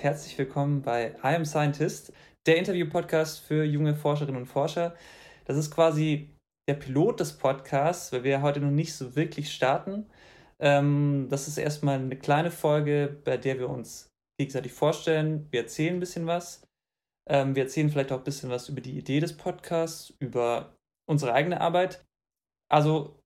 Herzlich willkommen bei I Am Scientist, der Interview-Podcast für junge Forscherinnen und Forscher. Das ist quasi der Pilot des Podcasts, weil wir heute noch nicht so wirklich starten. Ähm, das ist erstmal eine kleine Folge, bei der wir uns gegenseitig vorstellen. Wir erzählen ein bisschen was. Ähm, wir erzählen vielleicht auch ein bisschen was über die Idee des Podcasts, über unsere eigene Arbeit. Also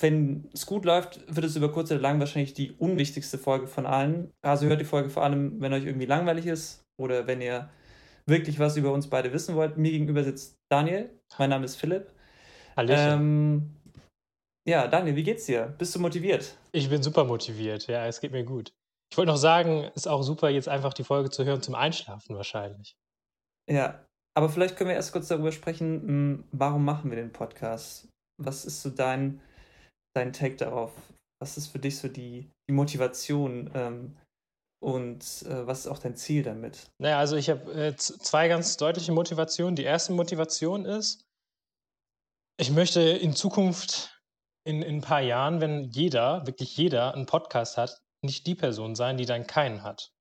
wenn es gut läuft, wird es über kurz oder lang wahrscheinlich die unwichtigste Folge von allen. Also hört die Folge vor allem, wenn euch irgendwie langweilig ist oder wenn ihr wirklich was über uns beide wissen wollt. Mir gegenüber sitzt Daniel. Mein Name ist Philipp. Hallo. Ähm, ja, Daniel, wie geht's dir? Bist du motiviert? Ich bin super motiviert. Ja, es geht mir gut. Ich wollte noch sagen, ist auch super, jetzt einfach die Folge zu hören zum Einschlafen wahrscheinlich. Ja, aber vielleicht können wir erst kurz darüber sprechen, hm, warum machen wir den Podcast? Was ist so dein dein Take darauf? Was ist für dich so die, die Motivation ähm, und äh, was ist auch dein Ziel damit? Naja, also ich habe äh, zwei ganz deutliche Motivationen. Die erste Motivation ist, ich möchte in Zukunft, in, in ein paar Jahren, wenn jeder, wirklich jeder, einen Podcast hat, nicht die Person sein, die dann keinen hat.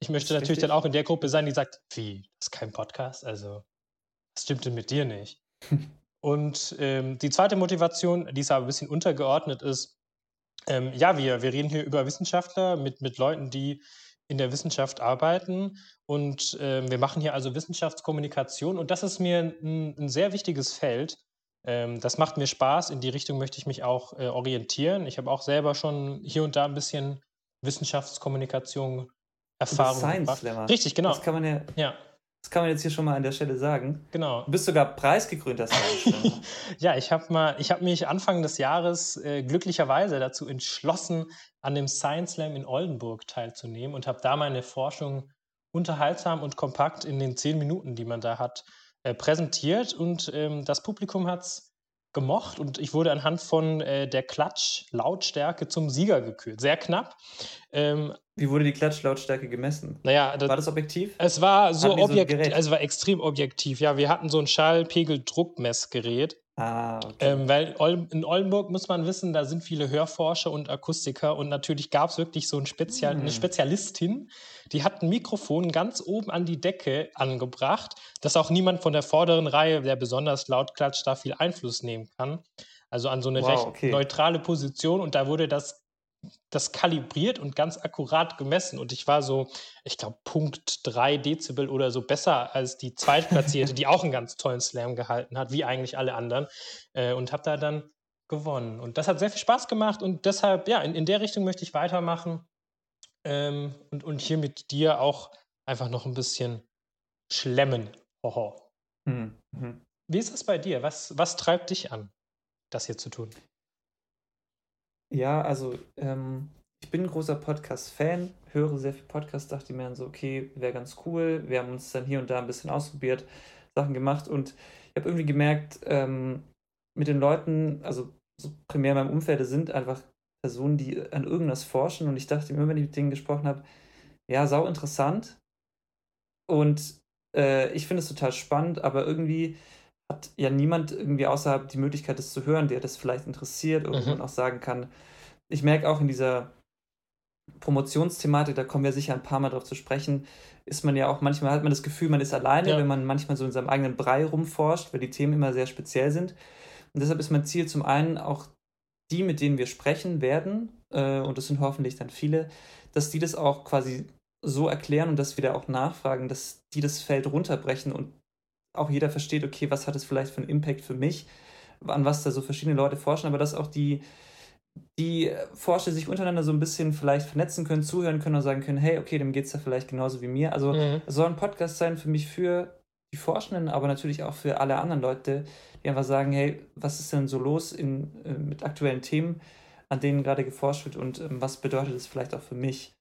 Ich möchte natürlich richtig. dann auch in der Gruppe sein, die sagt, wie, das ist kein Podcast? Also, was stimmt denn mit dir nicht? Und ähm, die zweite Motivation, die ist aber ein bisschen untergeordnet, ist, ähm, ja, wir, wir reden hier über Wissenschaftler mit, mit Leuten, die in der Wissenschaft arbeiten. Und ähm, wir machen hier also Wissenschaftskommunikation. Und das ist mir ein, ein sehr wichtiges Feld. Ähm, das macht mir Spaß. In die Richtung möchte ich mich auch äh, orientieren. Ich habe auch selber schon hier und da ein bisschen Wissenschaftskommunikation Erfahrung. Science. Richtig, genau. Das kann man ja, ja. Das kann man jetzt hier schon mal an der Stelle sagen. Genau. Du bist sogar preisgekrönter Science Ja, ich habe mal, ich habe mich Anfang des Jahres äh, glücklicherweise dazu entschlossen, an dem Science Slam in Oldenburg teilzunehmen und habe da meine Forschung unterhaltsam und kompakt in den zehn Minuten, die man da hat, äh, präsentiert. Und ähm, das Publikum hat es gemocht und ich wurde anhand von äh, der Klatsch-Lautstärke zum Sieger gekürt. Sehr knapp. Ähm, Wie wurde die Klatschlautstärke gemessen? Naja, das, war das objektiv? Es war so objektiv, so es war extrem objektiv. Ja, wir hatten so ein Schallpegel-Druckmessgerät Ah, okay. Ähm, weil in Oldenburg muss man wissen, da sind viele Hörforscher und Akustiker und natürlich gab es wirklich so ein Spezial, eine hm. Spezialistin, die hat ein Mikrofon ganz oben an die Decke angebracht, dass auch niemand von der vorderen Reihe, der besonders laut klatscht, da viel Einfluss nehmen kann. Also an so eine wow, recht okay. neutrale Position und da wurde das das kalibriert und ganz akkurat gemessen. Und ich war so, ich glaube, Punkt 3 Dezibel oder so besser als die Zweitplatzierte, die auch einen ganz tollen Slam gehalten hat, wie eigentlich alle anderen. Äh, und habe da dann gewonnen. Und das hat sehr viel Spaß gemacht und deshalb, ja, in, in der Richtung möchte ich weitermachen. Ähm, und, und hier mit dir auch einfach noch ein bisschen schlemmen. Hoho. Mhm. Wie ist das bei dir? Was, was treibt dich an, das hier zu tun? Ja, also ähm, ich bin ein großer Podcast-Fan, höre sehr viel Podcast, dachte mir dann so, okay, wäre ganz cool. Wir haben uns dann hier und da ein bisschen ausprobiert, Sachen gemacht und ich habe irgendwie gemerkt, ähm, mit den Leuten, also so primär in meinem Umfeld, sind einfach Personen, die an irgendwas forschen und ich dachte mir, wenn ich mit denen gesprochen habe, ja, sau interessant und äh, ich finde es total spannend, aber irgendwie hat ja niemand irgendwie außerhalb die Möglichkeit, das zu hören, der das vielleicht interessiert und mhm. auch sagen kann. Ich merke auch in dieser Promotionsthematik, da kommen wir sicher ein paar Mal drauf zu sprechen, ist man ja auch manchmal, hat man das Gefühl, man ist alleine, ja. wenn man manchmal so in seinem eigenen Brei rumforscht, weil die Themen immer sehr speziell sind. Und deshalb ist mein Ziel zum einen auch die, mit denen wir sprechen werden, äh, und das sind hoffentlich dann viele, dass die das auch quasi so erklären und dass wir da auch nachfragen, dass die das Feld runterbrechen und auch jeder versteht, okay, was hat es vielleicht für einen Impact für mich, an was da so verschiedene Leute forschen, aber dass auch die, die Forscher sich untereinander so ein bisschen vielleicht vernetzen können, zuhören können und sagen können, hey, okay, dem geht es ja vielleicht genauso wie mir. Also mhm. es soll ein Podcast sein für mich für die Forschenden, aber natürlich auch für alle anderen Leute, die einfach sagen, hey, was ist denn so los in, äh, mit aktuellen Themen, an denen gerade geforscht wird und ähm, was bedeutet es vielleicht auch für mich?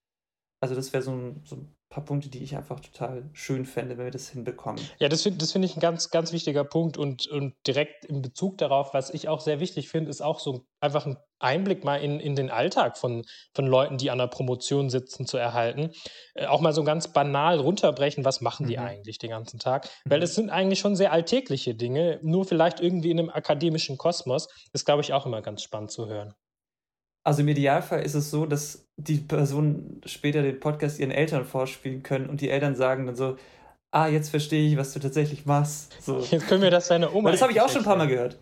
Also das wäre so ein, so ein paar Punkte, die ich einfach total schön fände, wenn wir das hinbekommen. Ja, das finde das find ich ein ganz, ganz wichtiger Punkt und, und direkt in Bezug darauf, was ich auch sehr wichtig finde, ist auch so einfach ein Einblick mal in, in den Alltag von, von Leuten, die an der Promotion sitzen, zu erhalten. Äh, auch mal so ganz banal runterbrechen, was machen die mhm. eigentlich den ganzen Tag? Mhm. Weil es sind eigentlich schon sehr alltägliche Dinge, nur vielleicht irgendwie in einem akademischen Kosmos. Ist, glaube ich, auch immer ganz spannend zu hören. Also im Idealfall ist es so, dass die Personen später den Podcast ihren Eltern vorspielen können und die Eltern sagen dann so, ah, jetzt verstehe ich, was du tatsächlich machst. So. Jetzt können wir das deine Oma. Weil das habe ich auch schon ein paar Mal gehört.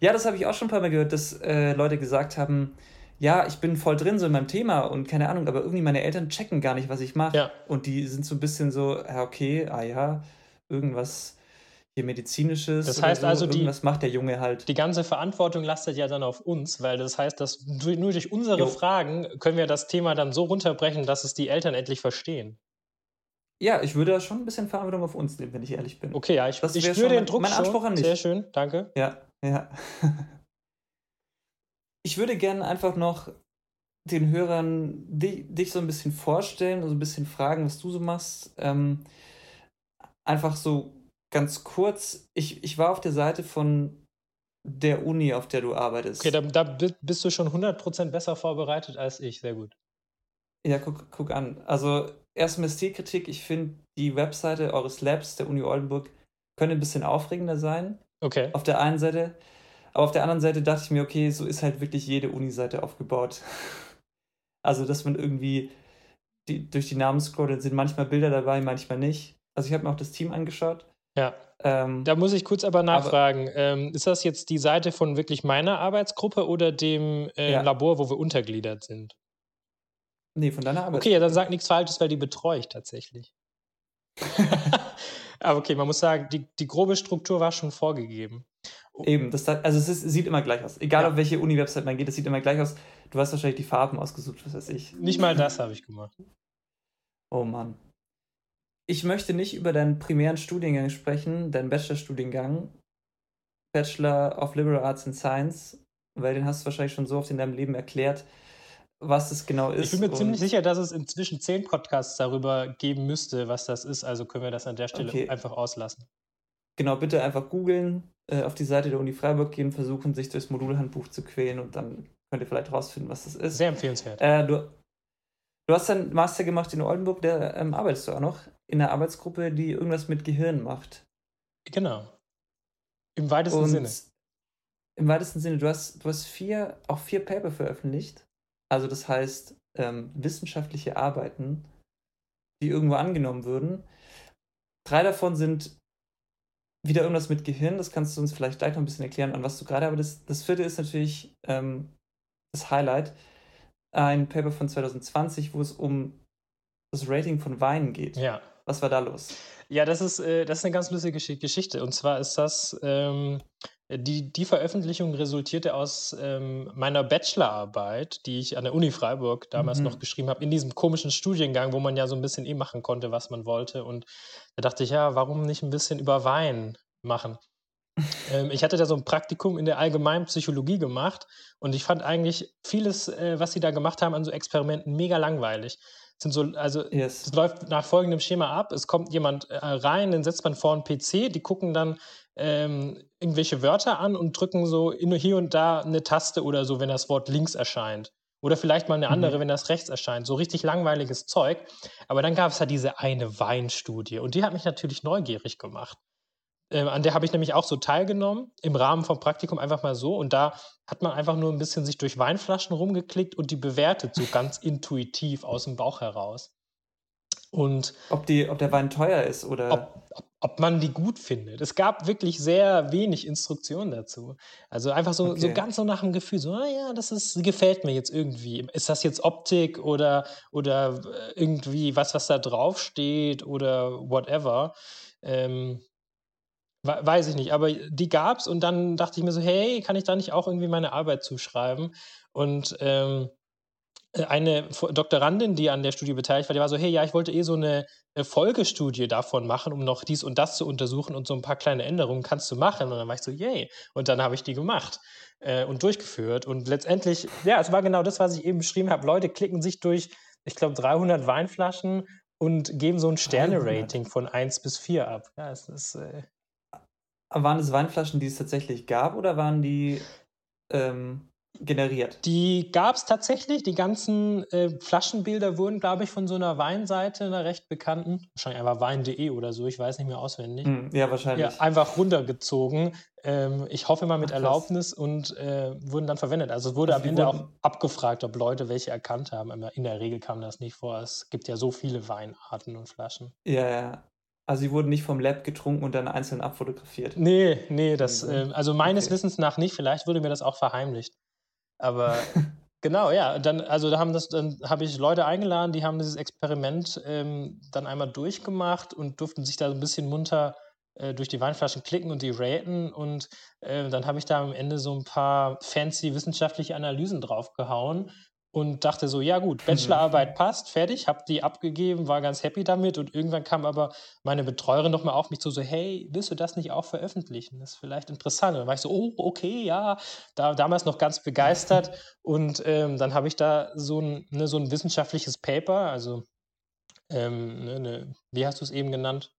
Ja, das habe ich auch schon ein paar Mal gehört, dass äh, Leute gesagt haben, ja, ich bin voll drin so in meinem Thema und keine Ahnung, aber irgendwie meine Eltern checken gar nicht, was ich mache. Ja. Und die sind so ein bisschen so, ja, okay, ah ja, irgendwas hier medizinisches. Das heißt so, also, die, macht der Junge halt. Die ganze Verantwortung lastet ja dann auf uns, weil das heißt, dass nur durch unsere jo. Fragen können wir das Thema dann so runterbrechen, dass es die Eltern endlich verstehen. Ja, ich würde da schon ein bisschen Verantwortung auf uns nehmen, wenn ich ehrlich bin. Okay, ja, ich, das ich spüre den Druck mein Anspruch schon. an dich. Sehr schön, danke. Ja, ja. ich würde gerne einfach noch den Hörern dich, dich, so ein bisschen vorstellen, so ein bisschen fragen, was du so machst. Ähm, einfach so ganz kurz. Ich, ich war auf der Seite von der Uni, auf der du arbeitest. Okay, da, da bist du schon 100% besser vorbereitet als ich. Sehr gut. Ja, guck, guck an. Also, erstmal Stilkritik. Ich finde, die Webseite eures Labs der Uni Oldenburg könnte ein bisschen aufregender sein. Okay. Auf der einen Seite. Aber auf der anderen Seite dachte ich mir, okay, so ist halt wirklich jede Uni-Seite aufgebaut. Also, dass man irgendwie die, durch die Namen scrollt, dann sind manchmal Bilder dabei, manchmal nicht. Also, ich habe mir auch das Team angeschaut. Ja. Ähm, da muss ich kurz aber nachfragen. Aber, ähm, ist das jetzt die Seite von wirklich meiner Arbeitsgruppe oder dem äh, ja. Labor, wo wir untergliedert sind? Nee, von deiner Arbeitsgruppe. Okay, ja, dann sag nichts Falsches, weil die betreue ich tatsächlich. aber okay, man muss sagen, die, die grobe Struktur war schon vorgegeben. Eben, das, also es ist, sieht immer gleich aus. Egal ja. auf welche Uni-Website man geht, es sieht immer gleich aus. Du hast wahrscheinlich die Farben ausgesucht, was weiß ich. Nicht mal das habe ich gemacht. Oh Mann. Ich möchte nicht über deinen primären Studiengang sprechen, deinen Bachelorstudiengang, Bachelor of Liberal Arts and Science, weil den hast du wahrscheinlich schon so oft in deinem Leben erklärt, was das genau ist. Ich bin mir ziemlich sicher, dass es inzwischen zehn Podcasts darüber geben müsste, was das ist. Also können wir das an der Stelle okay. einfach auslassen. Genau, bitte einfach googeln, äh, auf die Seite der Uni Freiburg gehen, versuchen, sich durchs Modulhandbuch zu quälen und dann könnt ihr vielleicht rausfinden, was das ist. Sehr empfehlenswert. Äh, du, du hast dann Master gemacht in Oldenburg, da ähm, arbeitest du auch noch in einer Arbeitsgruppe, die irgendwas mit Gehirn macht. Genau. Im weitesten und Sinne. Im weitesten Sinne, du hast, du hast vier, auch vier Paper veröffentlicht. Also das heißt, ähm, wissenschaftliche Arbeiten, die irgendwo angenommen würden. Drei davon sind wieder irgendwas mit Gehirn, das kannst du uns vielleicht gleich noch ein bisschen erklären, an was du gerade, aber das, das vierte ist natürlich ähm, das Highlight. Ein Paper von 2020, wo es um das Rating von Weinen geht. Ja. Was war da los? Ja, das ist, äh, das ist eine ganz lustige Geschichte. Und zwar ist das, ähm, die, die Veröffentlichung resultierte aus ähm, meiner Bachelorarbeit, die ich an der Uni Freiburg damals mhm. noch geschrieben habe, in diesem komischen Studiengang, wo man ja so ein bisschen eh machen konnte, was man wollte. Und da dachte ich, ja, warum nicht ein bisschen über Wein machen? Ähm, ich hatte da so ein Praktikum in der allgemeinen Psychologie gemacht und ich fand eigentlich vieles, äh, was sie da gemacht haben an so Experimenten, mega langweilig sind so, also yes. es läuft nach folgendem Schema ab. Es kommt jemand äh, rein, den setzt man vor einen PC, die gucken dann ähm, irgendwelche Wörter an und drücken so hier und da eine Taste oder so, wenn das Wort links erscheint. Oder vielleicht mal eine andere, mhm. wenn das rechts erscheint. So richtig langweiliges Zeug. Aber dann gab es halt diese eine Weinstudie und die hat mich natürlich neugierig gemacht. Äh, an der habe ich nämlich auch so teilgenommen, im Rahmen vom Praktikum einfach mal so. Und da hat man einfach nur ein bisschen sich durch Weinflaschen rumgeklickt und die bewertet so ganz intuitiv aus dem Bauch heraus. Und ob, die, ob der Wein teuer ist oder. Ob, ob, ob man die gut findet. Es gab wirklich sehr wenig Instruktionen dazu. Also einfach so, okay. so ganz so nach dem Gefühl, so, ah ja, das ist, gefällt mir jetzt irgendwie. Ist das jetzt Optik oder, oder äh, irgendwie was, was da drauf steht oder whatever. Ähm, Weiß ich nicht, aber die gab es und dann dachte ich mir so, hey, kann ich da nicht auch irgendwie meine Arbeit zuschreiben? Und ähm, äh, eine Doktorandin, die an der Studie beteiligt war, die war so, hey, ja, ich wollte eh so eine äh, Folgestudie davon machen, um noch dies und das zu untersuchen und so ein paar kleine Änderungen kannst du machen. Und dann war ich so, yay. Und dann habe ich die gemacht äh, und durchgeführt. Und letztendlich, ja, es war genau das, was ich eben beschrieben habe. Leute klicken sich durch, ich glaube, 300 Weinflaschen und geben so ein Sterne-Rating von 1 bis 4 ab. Ja, es ist äh, waren es Weinflaschen, die es tatsächlich gab, oder waren die. Ähm, generiert? Die gab es tatsächlich. Die ganzen äh, Flaschenbilder wurden, glaube ich, von so einer Weinseite, einer recht bekannten, wahrscheinlich einfach wein.de oder so, ich weiß nicht mehr auswendig. Hm, ja, wahrscheinlich. Ja, einfach runtergezogen. Ähm, ich hoffe mal mit Ach, Erlaubnis und äh, wurden dann verwendet. Also es wurde also am Ende auch abgefragt, ob Leute welche erkannt haben. In der Regel kam das nicht vor. Es gibt ja so viele Weinarten und Flaschen. Ja, ja. Also sie wurden nicht vom Lab getrunken und dann einzeln abfotografiert. Nee, nee, das, äh, also meines okay. Wissens nach nicht. Vielleicht wurde mir das auch verheimlicht. Aber genau, ja, dann, also da haben das, dann habe ich Leute eingeladen, die haben dieses Experiment ähm, dann einmal durchgemacht und durften sich da so ein bisschen munter äh, durch die Weinflaschen klicken und die raten. Und äh, dann habe ich da am Ende so ein paar fancy wissenschaftliche Analysen draufgehauen und dachte so, ja gut, Bachelorarbeit passt, fertig, habe die abgegeben, war ganz happy damit und irgendwann kam aber meine Betreuerin nochmal auf mich zu, so, hey, willst du das nicht auch veröffentlichen? Das ist vielleicht interessant. Und dann war ich so, oh, okay, ja, da, damals noch ganz begeistert und ähm, dann habe ich da so ein, ne, so ein wissenschaftliches Paper, also, ähm, ne, ne, wie hast du es eben genannt?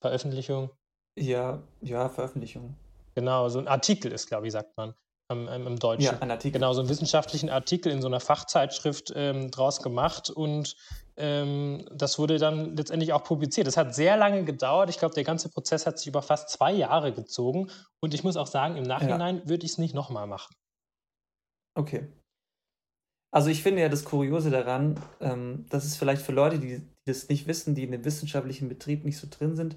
Veröffentlichung? Ja, ja, Veröffentlichung. Genau, so ein Artikel ist, glaube ich, sagt man im, im Deutschen. Ja, ein Artikel. Genau, so einen wissenschaftlichen Artikel in so einer Fachzeitschrift ähm, draus gemacht und ähm, das wurde dann letztendlich auch publiziert. Das hat sehr lange gedauert. Ich glaube, der ganze Prozess hat sich über fast zwei Jahre gezogen und ich muss auch sagen, im Nachhinein ja. würde ich es nicht nochmal machen. Okay. Also ich finde ja das Kuriose daran, ähm, dass es vielleicht für Leute, die, die das nicht wissen, die in dem wissenschaftlichen Betrieb nicht so drin sind,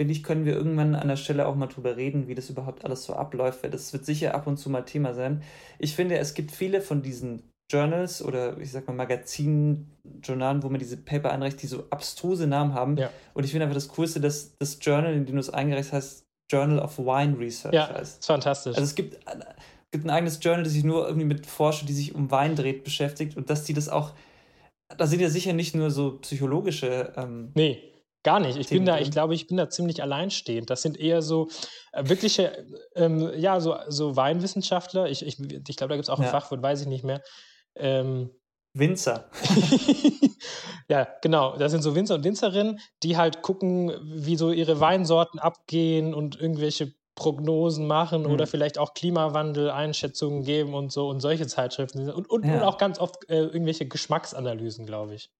finde ich, können wir irgendwann an der Stelle auch mal drüber reden, wie das überhaupt alles so abläuft, weil das wird sicher ab und zu mal Thema sein. Ich finde, es gibt viele von diesen Journals oder ich sag mal Magazinen, Journalen, wo man diese Paper einreicht, die so abstruse Namen haben. Ja. Und ich finde einfach das Coolste, dass das Journal, in dem du es eingereicht hast, Journal of Wine Research ja, heißt. Ist fantastisch. Also es gibt, gibt ein eigenes Journal, das sich nur irgendwie mit Forschung, die sich um Wein dreht, beschäftigt und dass die das auch, da sind ja sicher nicht nur so psychologische ähm, nee Gar nicht. Ich bin da, ich glaube, ich bin da ziemlich alleinstehend. Das sind eher so äh, wirkliche, ähm, ja, so, so Weinwissenschaftler. Ich, ich, ich glaube, da gibt es auch ein ja. Fachwort, weiß ich nicht mehr. Ähm, Winzer. ja, genau. Das sind so Winzer und Winzerinnen, die halt gucken, wie so ihre Weinsorten abgehen und irgendwelche Prognosen machen mhm. oder vielleicht auch Klimawandel-Einschätzungen geben und so und solche Zeitschriften. Und, und, ja. und auch ganz oft äh, irgendwelche Geschmacksanalysen, glaube ich.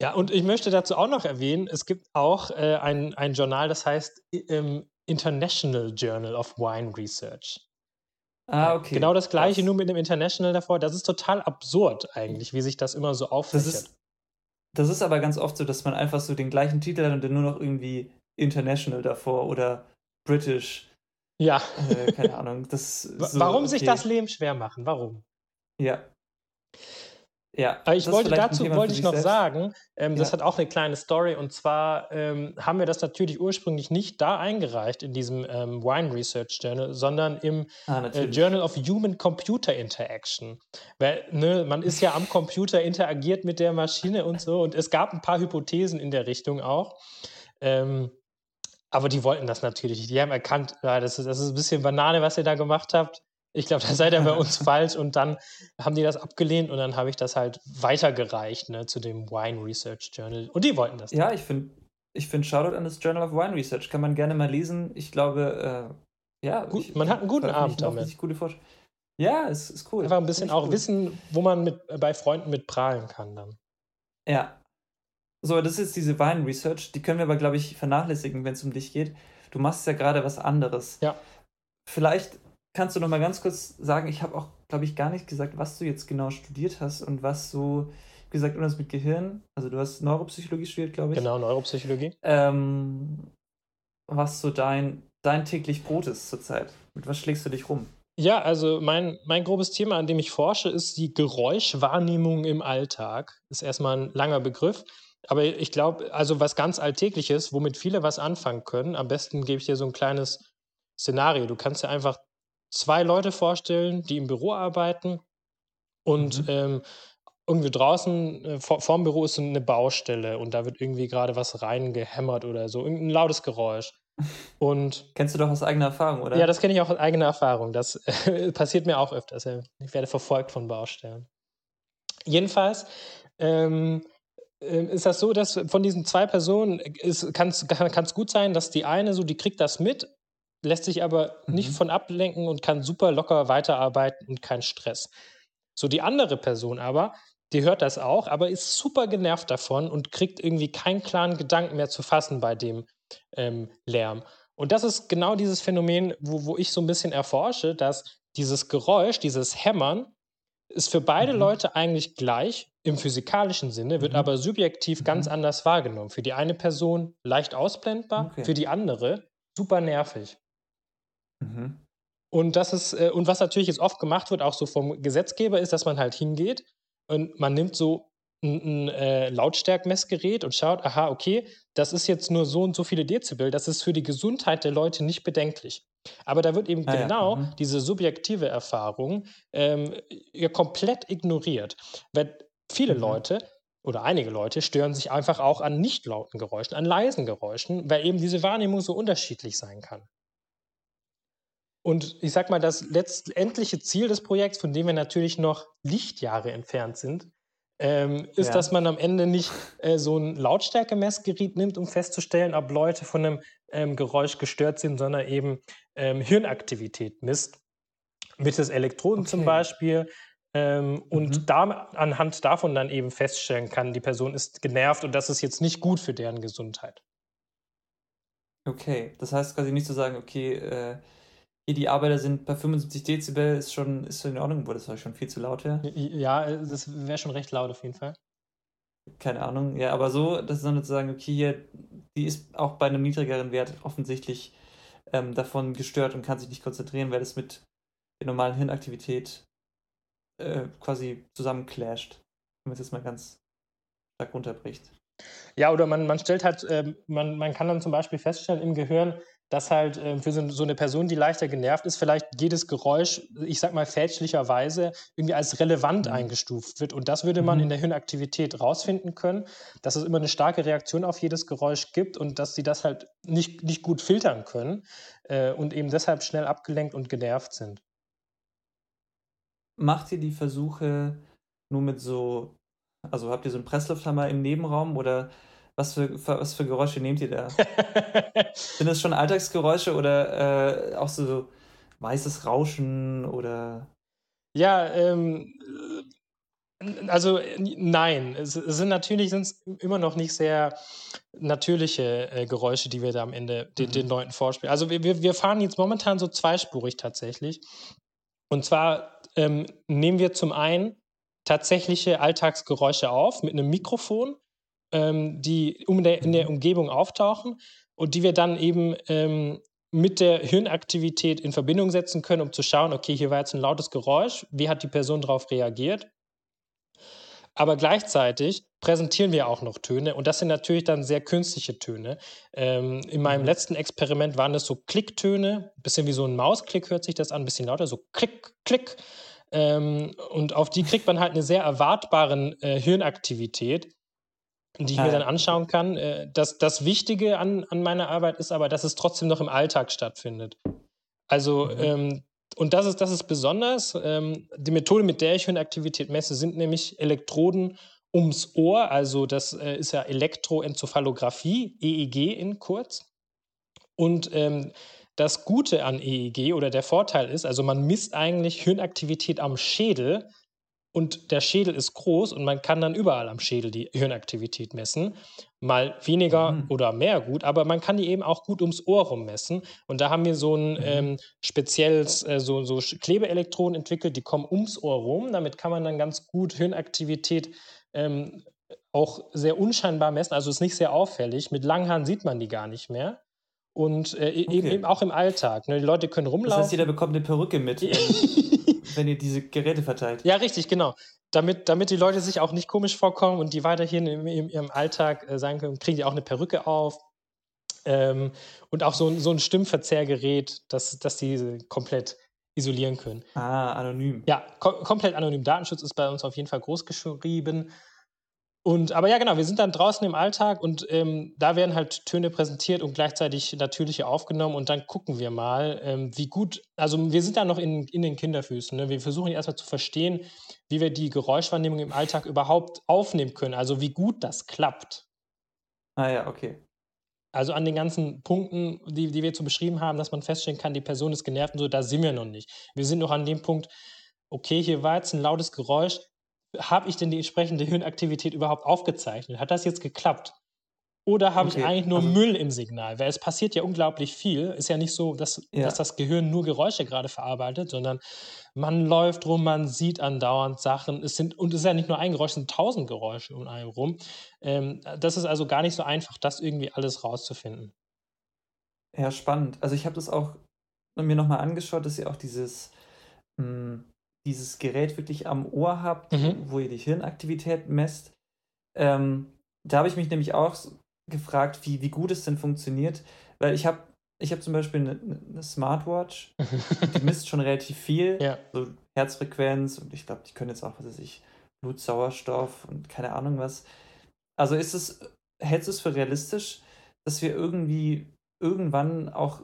Ja, und ich möchte dazu auch noch erwähnen, es gibt auch äh, ein, ein Journal, das heißt ähm, International Journal of Wine Research. Ah, okay. Genau das gleiche, das, nur mit dem International davor. Das ist total absurd eigentlich, wie sich das immer so auffällt. Das ist, das ist aber ganz oft so, dass man einfach so den gleichen Titel hat und dann nur noch irgendwie International davor oder British. Ja. Äh, keine Ahnung. Das so, Warum okay. sich das Leben schwer machen? Warum? Ja. Ja, Aber ich wollte dazu wollte ich noch selbst. sagen, ähm, ja. das hat auch eine kleine Story und zwar ähm, haben wir das natürlich ursprünglich nicht da eingereicht in diesem ähm, Wine Research Journal, sondern im ah, äh, Journal of Human Computer Interaction. Weil ne, man ist ja am Computer interagiert mit der Maschine und so und es gab ein paar Hypothesen in der Richtung auch. Ähm, aber die wollten das natürlich nicht. Die haben erkannt, ja, das, ist, das ist ein bisschen Banane, was ihr da gemacht habt. Ich glaube, da seid ihr bei uns falsch. Und dann haben die das abgelehnt und dann habe ich das halt weitergereicht ne, zu dem Wine Research Journal. Und die wollten das. Ja, ich finde, ich finde Shoutout an das Journal of Wine Research. Kann man gerne mal lesen. Ich glaube, äh, ja. Gut, ich, man hat einen guten Abend damit. Gute Forsch ja, es ist cool. Einfach ein bisschen auch cool. wissen, wo man mit, bei Freunden mit prahlen kann dann. Ja. So, das ist jetzt diese Wine Research. Die können wir aber, glaube ich, vernachlässigen, wenn es um dich geht. Du machst ja gerade was anderes. Ja. Vielleicht kannst du noch mal ganz kurz sagen, ich habe auch, glaube ich, gar nicht gesagt, was du jetzt genau studiert hast und was so, gesagt, irgendwas mit Gehirn. Also du hast Neuropsychologie studiert, glaube ich. Genau, Neuropsychologie. Ähm, was so dein, dein täglich Brot ist zurzeit. Mit was schlägst du dich rum? Ja, also mein, mein grobes Thema, an dem ich forsche, ist die Geräuschwahrnehmung im Alltag. Ist erstmal ein langer Begriff. Aber ich glaube, also was ganz Alltägliches, womit viele was anfangen können. Am besten gebe ich dir so ein kleines Szenario. Du kannst dir einfach zwei Leute vorstellen, die im Büro arbeiten und mhm. ähm, irgendwie draußen äh, vor, vorm Büro ist so eine Baustelle und da wird irgendwie gerade was reingehämmert oder so, irgendein lautes Geräusch. Und kennst du doch aus eigener Erfahrung, oder? Ja, das kenne ich auch aus eigener Erfahrung. Das äh, passiert mir auch öfters. Ich werde verfolgt von Baustellen. Jedenfalls ähm, ähm ist das so, dass von diesen zwei Personen kann es gut sein, dass die eine so, die kriegt das mit lässt sich aber mhm. nicht von ablenken und kann super locker weiterarbeiten und kein Stress. So die andere Person aber, die hört das auch, aber ist super genervt davon und kriegt irgendwie keinen klaren Gedanken mehr zu fassen bei dem ähm, Lärm. Und das ist genau dieses Phänomen, wo, wo ich so ein bisschen erforsche, dass dieses Geräusch, dieses Hämmern, ist für beide mhm. Leute eigentlich gleich im physikalischen Sinne, wird mhm. aber subjektiv mhm. ganz anders wahrgenommen. Für die eine Person leicht ausblendbar, okay. für die andere super nervig. Mhm. Und das ist, äh, und was natürlich jetzt oft gemacht wird, auch so vom Gesetzgeber, ist, dass man halt hingeht und man nimmt so ein, ein äh, Lautstärkmessgerät und schaut, aha, okay, das ist jetzt nur so und so viele Dezibel, das ist für die Gesundheit der Leute nicht bedenklich. Aber da wird eben ah, genau ja. diese subjektive Erfahrung ähm, ja, komplett ignoriert. Weil viele mhm. Leute oder einige Leute stören sich einfach auch an nicht lauten Geräuschen, an leisen Geräuschen, weil eben diese Wahrnehmung so unterschiedlich sein kann. Und ich sag mal, das letztendliche Ziel des Projekts, von dem wir natürlich noch Lichtjahre entfernt sind, ähm, ist, ja. dass man am Ende nicht äh, so ein Lautstärkemessgerät nimmt, um festzustellen, ob Leute von einem ähm, Geräusch gestört sind, sondern eben ähm, Hirnaktivität misst. Mittels Elektroden okay. zum Beispiel. Ähm, und mhm. da, anhand davon dann eben feststellen kann, die Person ist genervt und das ist jetzt nicht gut für deren Gesundheit. Okay, das heißt quasi nicht zu sagen, okay, äh, die Arbeiter sind bei 75 Dezibel, ist schon, ist schon in Ordnung, wo das war schon viel zu laut wäre. Ja, das wäre schon recht laut auf jeden Fall. Keine Ahnung, ja, aber so, das ist dann zu sagen, okay, hier, die ist auch bei einem niedrigeren Wert offensichtlich ähm, davon gestört und kann sich nicht konzentrieren, weil das mit der normalen Hirnaktivität äh, quasi zusammenclasht, wenn man es jetzt mal ganz stark runterbricht. Ja, oder man, man stellt halt, äh, man, man kann dann zum Beispiel feststellen im Gehirn, dass halt äh, für so, so, eine Person, die leichter genervt ist, vielleicht jedes Geräusch, ich sag mal fälschlicherweise, irgendwie als relevant mhm. eingestuft wird. Und das würde man mhm. in der Hirnaktivität rausfinden können, dass es immer eine starke Reaktion auf jedes Geräusch gibt und dass sie das halt nicht, nicht gut filtern können äh, und eben deshalb schnell abgelenkt und genervt sind. Macht ihr die Versuche nur mit so, also habt ihr so einen Presslufthammer im Nebenraum oder was für, was für Geräusche nehmt ihr da? Sind das schon Alltagsgeräusche oder äh, auch so weißes Rauschen oder? Ja, ähm, also nein, es sind natürlich sind's immer noch nicht sehr natürliche äh, Geräusche, die wir da am Ende den, mhm. den Leuten vorspielen. Also wir, wir fahren jetzt momentan so zweispurig tatsächlich. Und zwar ähm, nehmen wir zum einen tatsächliche Alltagsgeräusche auf mit einem Mikrofon ähm, die um der, in der. Umgebung auftauchen und die wir dann eben ähm, mit der Hirnaktivität in Verbindung setzen können, um zu schauen, okay, hier war jetzt ein lautes Geräusch, wie hat die Person darauf reagiert? Aber gleichzeitig präsentieren wir auch noch Töne und das sind natürlich dann sehr künstliche Töne. Ähm, in meinem mhm. letzten Experiment waren das so Klicktöne, ein bisschen wie so ein Mausklick hört sich das an, ein bisschen lauter, so Klick, Klick. Ähm, und auf die kriegt man halt eine sehr erwartbare äh, Hirnaktivität die ich mir dann anschauen kann. Äh, das, das Wichtige an, an meiner Arbeit ist aber, dass es trotzdem noch im Alltag stattfindet. Also, mhm. ähm, und das ist, das ist besonders. Ähm, die Methode, mit der ich Hirnaktivität messe, sind nämlich Elektroden ums Ohr. Also, das äh, ist ja Elektroenzephalographie, EEG in kurz. Und ähm, das Gute an EEG oder der Vorteil ist, also man misst eigentlich Hirnaktivität am Schädel, und der Schädel ist groß und man kann dann überall am Schädel die Hirnaktivität messen. Mal weniger mhm. oder mehr gut, aber man kann die eben auch gut ums Ohr rum messen. Und da haben wir so ein mhm. ähm, spezielles, äh, so, so Klebeelektroden entwickelt, die kommen ums Ohr rum. Damit kann man dann ganz gut Hirnaktivität ähm, auch sehr unscheinbar messen. Also ist nicht sehr auffällig. Mit langen Haaren sieht man die gar nicht mehr. Und äh, e-, okay. eben, auch im Alltag. Ne? Die Leute können rumlaufen. Das heißt, jeder bekommt eine Perücke mit. wenn ihr diese Geräte verteilt. Ja, richtig, genau. Damit, damit die Leute sich auch nicht komisch vorkommen und die weiterhin in, in ihrem Alltag äh, sagen können, kriegen die auch eine Perücke auf. Ähm, und auch so, so ein Stimmverzehrgerät, dass, dass die komplett isolieren können. Ah, anonym. Ja, kom komplett anonym. Datenschutz ist bei uns auf jeden Fall groß geschrieben. Und, aber ja, genau, wir sind dann draußen im Alltag und ähm, da werden halt Töne präsentiert und gleichzeitig natürliche aufgenommen und dann gucken wir mal, ähm, wie gut, also wir sind da noch in, in den Kinderfüßen. Ne? Wir versuchen erstmal zu verstehen, wie wir die Geräuschwahrnehmung im Alltag überhaupt aufnehmen können, also wie gut das klappt. Ah ja, okay. Also an den ganzen Punkten, die, die wir zu beschrieben haben, dass man feststellen kann, die Person ist genervt und so, da sind wir noch nicht. Wir sind noch an dem Punkt, okay, hier war jetzt ein lautes Geräusch. Habe ich denn die entsprechende Hirnaktivität überhaupt aufgezeichnet? Hat das jetzt geklappt? Oder habe okay. ich eigentlich nur also, Müll im Signal? Weil es passiert ja unglaublich viel. Ist ja nicht so, dass, ja. dass das Gehirn nur Geräusche gerade verarbeitet, sondern man läuft rum, man sieht andauernd Sachen. Es sind, und es ist ja nicht nur ein Geräusch, es sind tausend Geräusche um einen rum. Ähm, das ist also gar nicht so einfach, das irgendwie alles rauszufinden. Ja, spannend. Also ich habe das auch mir nochmal angeschaut, dass ihr auch dieses, mh, hm, dieses Gerät wirklich am Ohr habt, mhm. wo ihr die Hirnaktivität messt. Ähm, da habe ich mich nämlich auch gefragt, wie, wie gut es denn funktioniert, weil ich habe ich hab zum Beispiel eine, eine Smartwatch, die misst schon relativ viel, ja. so Herzfrequenz und ich glaube, die können jetzt auch, was weiß ich, Blutsauerstoff und keine Ahnung was. Also ist es, hältst du es für realistisch, dass wir irgendwie irgendwann auch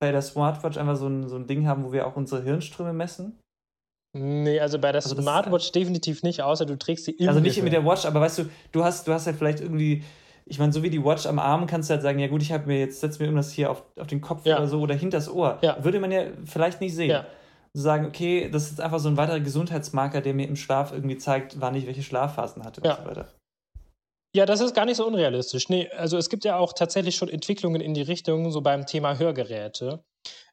bei der Smartwatch einfach so ein, so ein Ding haben, wo wir auch unsere Hirnströme messen? Nee, also bei der also Smartwatch definitiv nicht, außer du trägst sie immer. Also nicht mit der Watch, aber weißt du, du hast, du hast halt vielleicht irgendwie ich meine, so wie die Watch am Arm kannst du halt sagen, ja gut, ich habe mir jetzt, setze mir irgendwas hier auf, auf den Kopf ja. oder so oder hinters Ohr. Ja. Würde man ja vielleicht nicht sehen. Ja. So sagen, okay, das ist jetzt einfach so ein weiterer Gesundheitsmarker, der mir im Schlaf irgendwie zeigt, wann ich welche Schlafphasen hatte ja. und so weiter. Ja, das ist gar nicht so unrealistisch. Nee, also es gibt ja auch tatsächlich schon Entwicklungen in die Richtung, so beim Thema Hörgeräte.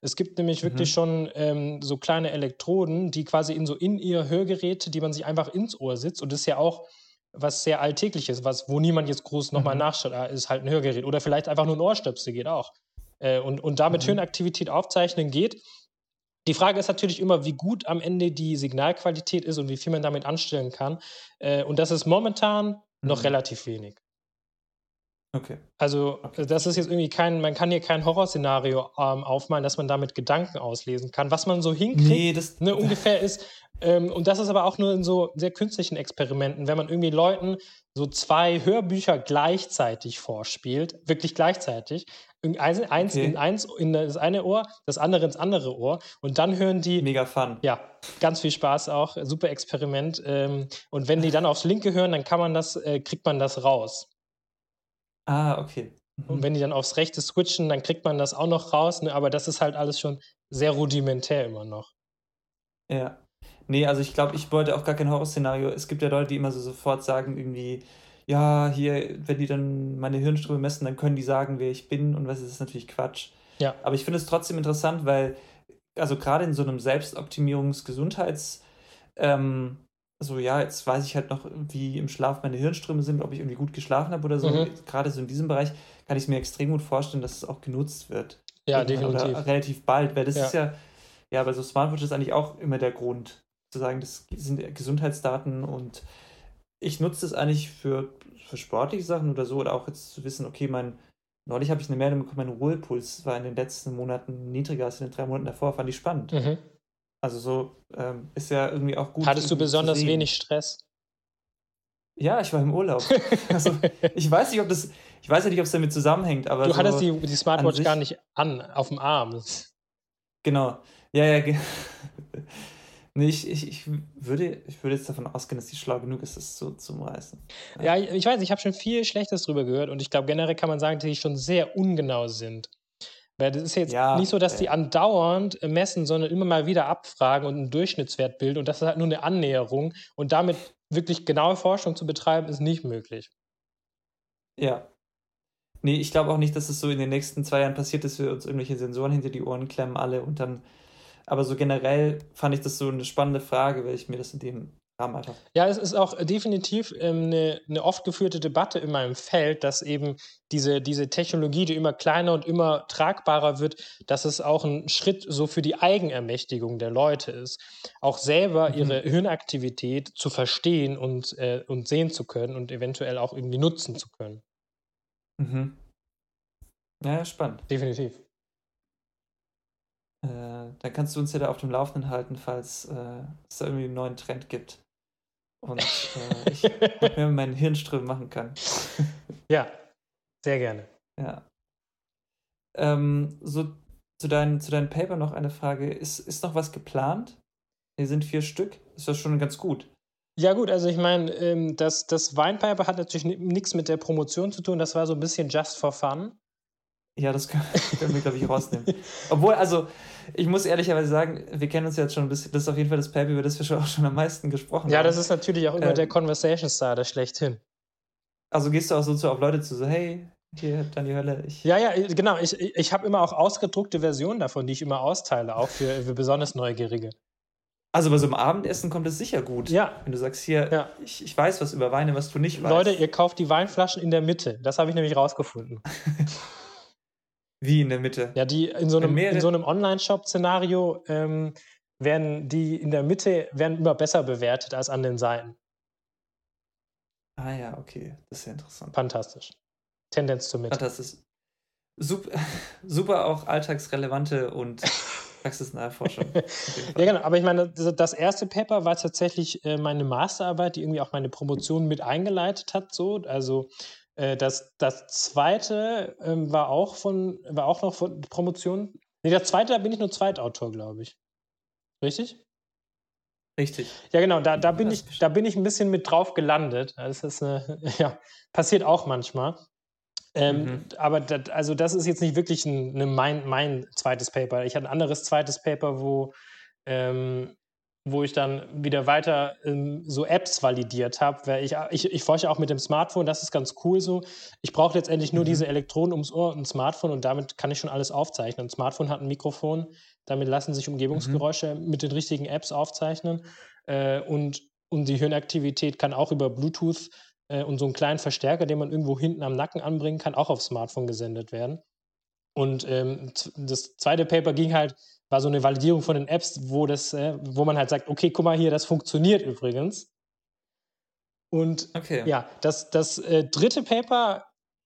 Es gibt nämlich mhm. wirklich schon ähm, so kleine Elektroden, die quasi in so in ihr Hörgeräte, die man sich einfach ins Ohr sitzt. Und das ist ja auch was sehr Alltägliches, was, wo niemand jetzt groß nochmal mhm. nachschaut, ah, ist halt ein Hörgerät. Oder vielleicht einfach nur ein Ohrstöpsel geht auch. Äh, und, und damit mhm. Höhenaktivität aufzeichnen geht. Die Frage ist natürlich immer, wie gut am Ende die Signalqualität ist und wie viel man damit anstellen kann. Äh, und das ist momentan mhm. noch relativ wenig. Okay. Also, okay. das ist jetzt irgendwie kein, man kann hier kein Horrorszenario ähm, aufmalen, dass man damit Gedanken auslesen kann. Was man so hinkriegt, nee, das, ne, ungefähr ist, ähm, und das ist aber auch nur in so sehr künstlichen Experimenten, wenn man irgendwie Leuten so zwei Hörbücher gleichzeitig vorspielt, wirklich gleichzeitig, eins, eins okay. in eins in das eine Ohr, das andere ins andere Ohr und dann hören die. Mega fun. Ja, ganz viel Spaß auch, super Experiment. Ähm, und wenn die dann aufs linke hören, dann kann man das, äh, kriegt man das raus. Ah, okay. Mhm. Und wenn die dann aufs rechte switchen, dann kriegt man das auch noch raus, ne? aber das ist halt alles schon sehr rudimentär immer noch. Ja. Nee, also ich glaube, ich wollte auch gar kein Horrorszenario. Es gibt ja Leute, die immer so sofort sagen, irgendwie, ja, hier, wenn die dann meine Hirnströme messen, dann können die sagen, wer ich bin und was ist das natürlich Quatsch. Ja. Aber ich finde es trotzdem interessant, weil, also gerade in so einem Selbstoptimierungs-Gesundheits- ähm, so, ja, jetzt weiß ich halt noch, wie im Schlaf meine Hirnströme sind, ob ich irgendwie gut geschlafen habe oder so. Mhm. Gerade so in diesem Bereich kann ich es mir extrem gut vorstellen, dass es auch genutzt wird. Ja, definitiv. Oder relativ bald, weil das ja. ist ja, ja, bei so Smartwatches ist eigentlich auch immer der Grund, zu sagen, das sind Gesundheitsdaten und ich nutze das eigentlich für, für sportliche Sachen oder so oder auch jetzt zu wissen, okay, mein, neulich habe ich eine Meldung bekommen, mein Ruhepuls war in den letzten Monaten niedriger als in den drei Monaten davor, fand ich spannend. Mhm. Also so ähm, ist ja irgendwie auch gut. Hattest du besonders wenig Stress? Ja, ich war im Urlaub. also ich weiß nicht, ob das, ich weiß ja nicht, ob es damit zusammenhängt, aber. Du so hattest die, die Smartwatch sich, gar nicht an, auf dem Arm. Genau. Ja, ja. Nee, ich, ich, ich, würde, ich würde jetzt davon ausgehen, dass die schlau genug ist, das so zu reißen. Ja, ja ich weiß, ich habe schon viel Schlechtes drüber gehört und ich glaube, generell kann man sagen, dass die schon sehr ungenau sind. Weil das ist jetzt ja, nicht so, dass die andauernd messen, sondern immer mal wieder abfragen und einen Durchschnittswert bilden. Und das ist halt nur eine Annäherung. Und damit wirklich genaue Forschung zu betreiben, ist nicht möglich. Ja. Nee, ich glaube auch nicht, dass es so in den nächsten zwei Jahren passiert, dass wir uns irgendwelche Sensoren hinter die Ohren klemmen, alle und dann aber so generell fand ich das so eine spannende Frage, weil ich mir das in dem Rahmen einfach. Ja, es ist auch definitiv ähm, eine, eine oft geführte Debatte in meinem Feld, dass eben diese, diese Technologie, die immer kleiner und immer tragbarer wird, dass es auch ein Schritt so für die Eigenermächtigung der Leute ist, auch selber mhm. ihre Hirnaktivität zu verstehen und, äh, und sehen zu können und eventuell auch irgendwie nutzen zu können. Mhm. Ja, spannend. Definitiv. Äh, dann kannst du uns ja da auf dem Laufenden halten, falls äh, es da irgendwie einen neuen Trend gibt. Und äh, ich mir meinen Hirnström machen kann. ja, sehr gerne. Ja. Ähm, so zu, dein, zu deinem Paper noch eine Frage. Ist, ist noch was geplant? Hier sind vier Stück. Ist das schon ganz gut? Ja, gut, also ich meine, ähm, das, das Weinpiper hat natürlich nichts mit der Promotion zu tun. Das war so ein bisschen just for fun. Ja, das können, können wir, glaube ich, rausnehmen. Obwohl, also, ich muss ehrlicherweise sagen, wir kennen uns jetzt schon ein bisschen. Das ist auf jeden Fall das Paper, über das wir schon, auch schon am meisten gesprochen ja, haben. Ja, das ist natürlich auch immer ähm, der Conversation Starter schlechthin. Also gehst du auch so zu, auf Leute zu, so, hey, hier, dann die Hölle. Ich ja, ja, genau. Ich, ich habe immer auch ausgedruckte Versionen davon, die ich immer austeile, auch für, für besonders Neugierige. Also bei so einem Abendessen kommt es sicher gut. Ja. Wenn du sagst, hier, ja. ich, ich weiß was über Weine, was du nicht weißt. Leute, ihr kauft die Weinflaschen in der Mitte. Das habe ich nämlich rausgefunden. Wie in der Mitte? Ja, die in so einem, in so einem Online-Shop-Szenario ähm, werden die in der Mitte werden immer besser bewertet als an den Seiten. Ah ja, okay. Das ist ja interessant. Fantastisch. Tendenz zur Mitte. Fantastisch. Super, super auch alltagsrelevante und praxisnahe Forschung. ja, genau. Aber ich meine, das erste Paper war tatsächlich äh, meine Masterarbeit, die irgendwie auch meine Promotion mit eingeleitet hat. So. Also das, das zweite ähm, war auch von, war auch noch von Promotion. Nee, der zweite, da bin ich nur Zweitautor, glaube ich. Richtig? Richtig. Ja, genau, da, da, bin ich, da bin ich ein bisschen mit drauf gelandet. Das ist eine, ja, passiert auch manchmal. Ähm, mhm. Aber das, also das ist jetzt nicht wirklich ein, eine mein, mein zweites Paper. Ich hatte ein anderes zweites Paper, wo, ähm, wo ich dann wieder weiter ähm, so Apps validiert habe. Ich, ich, ich forsche auch mit dem Smartphone, das ist ganz cool so. Ich brauche letztendlich nur mhm. diese Elektronen ums Ohr und ein Smartphone und damit kann ich schon alles aufzeichnen. Ein Smartphone hat ein Mikrofon, damit lassen sich Umgebungsgeräusche mhm. mit den richtigen Apps aufzeichnen. Äh, und, und die Hirnaktivität kann auch über Bluetooth äh, und so einen kleinen Verstärker, den man irgendwo hinten am Nacken anbringen kann, auch aufs Smartphone gesendet werden. Und ähm, das zweite Paper ging halt, war so eine Validierung von den Apps, wo, das, äh, wo man halt sagt, okay, guck mal hier, das funktioniert übrigens. Und okay. ja, das, das äh, dritte Paper,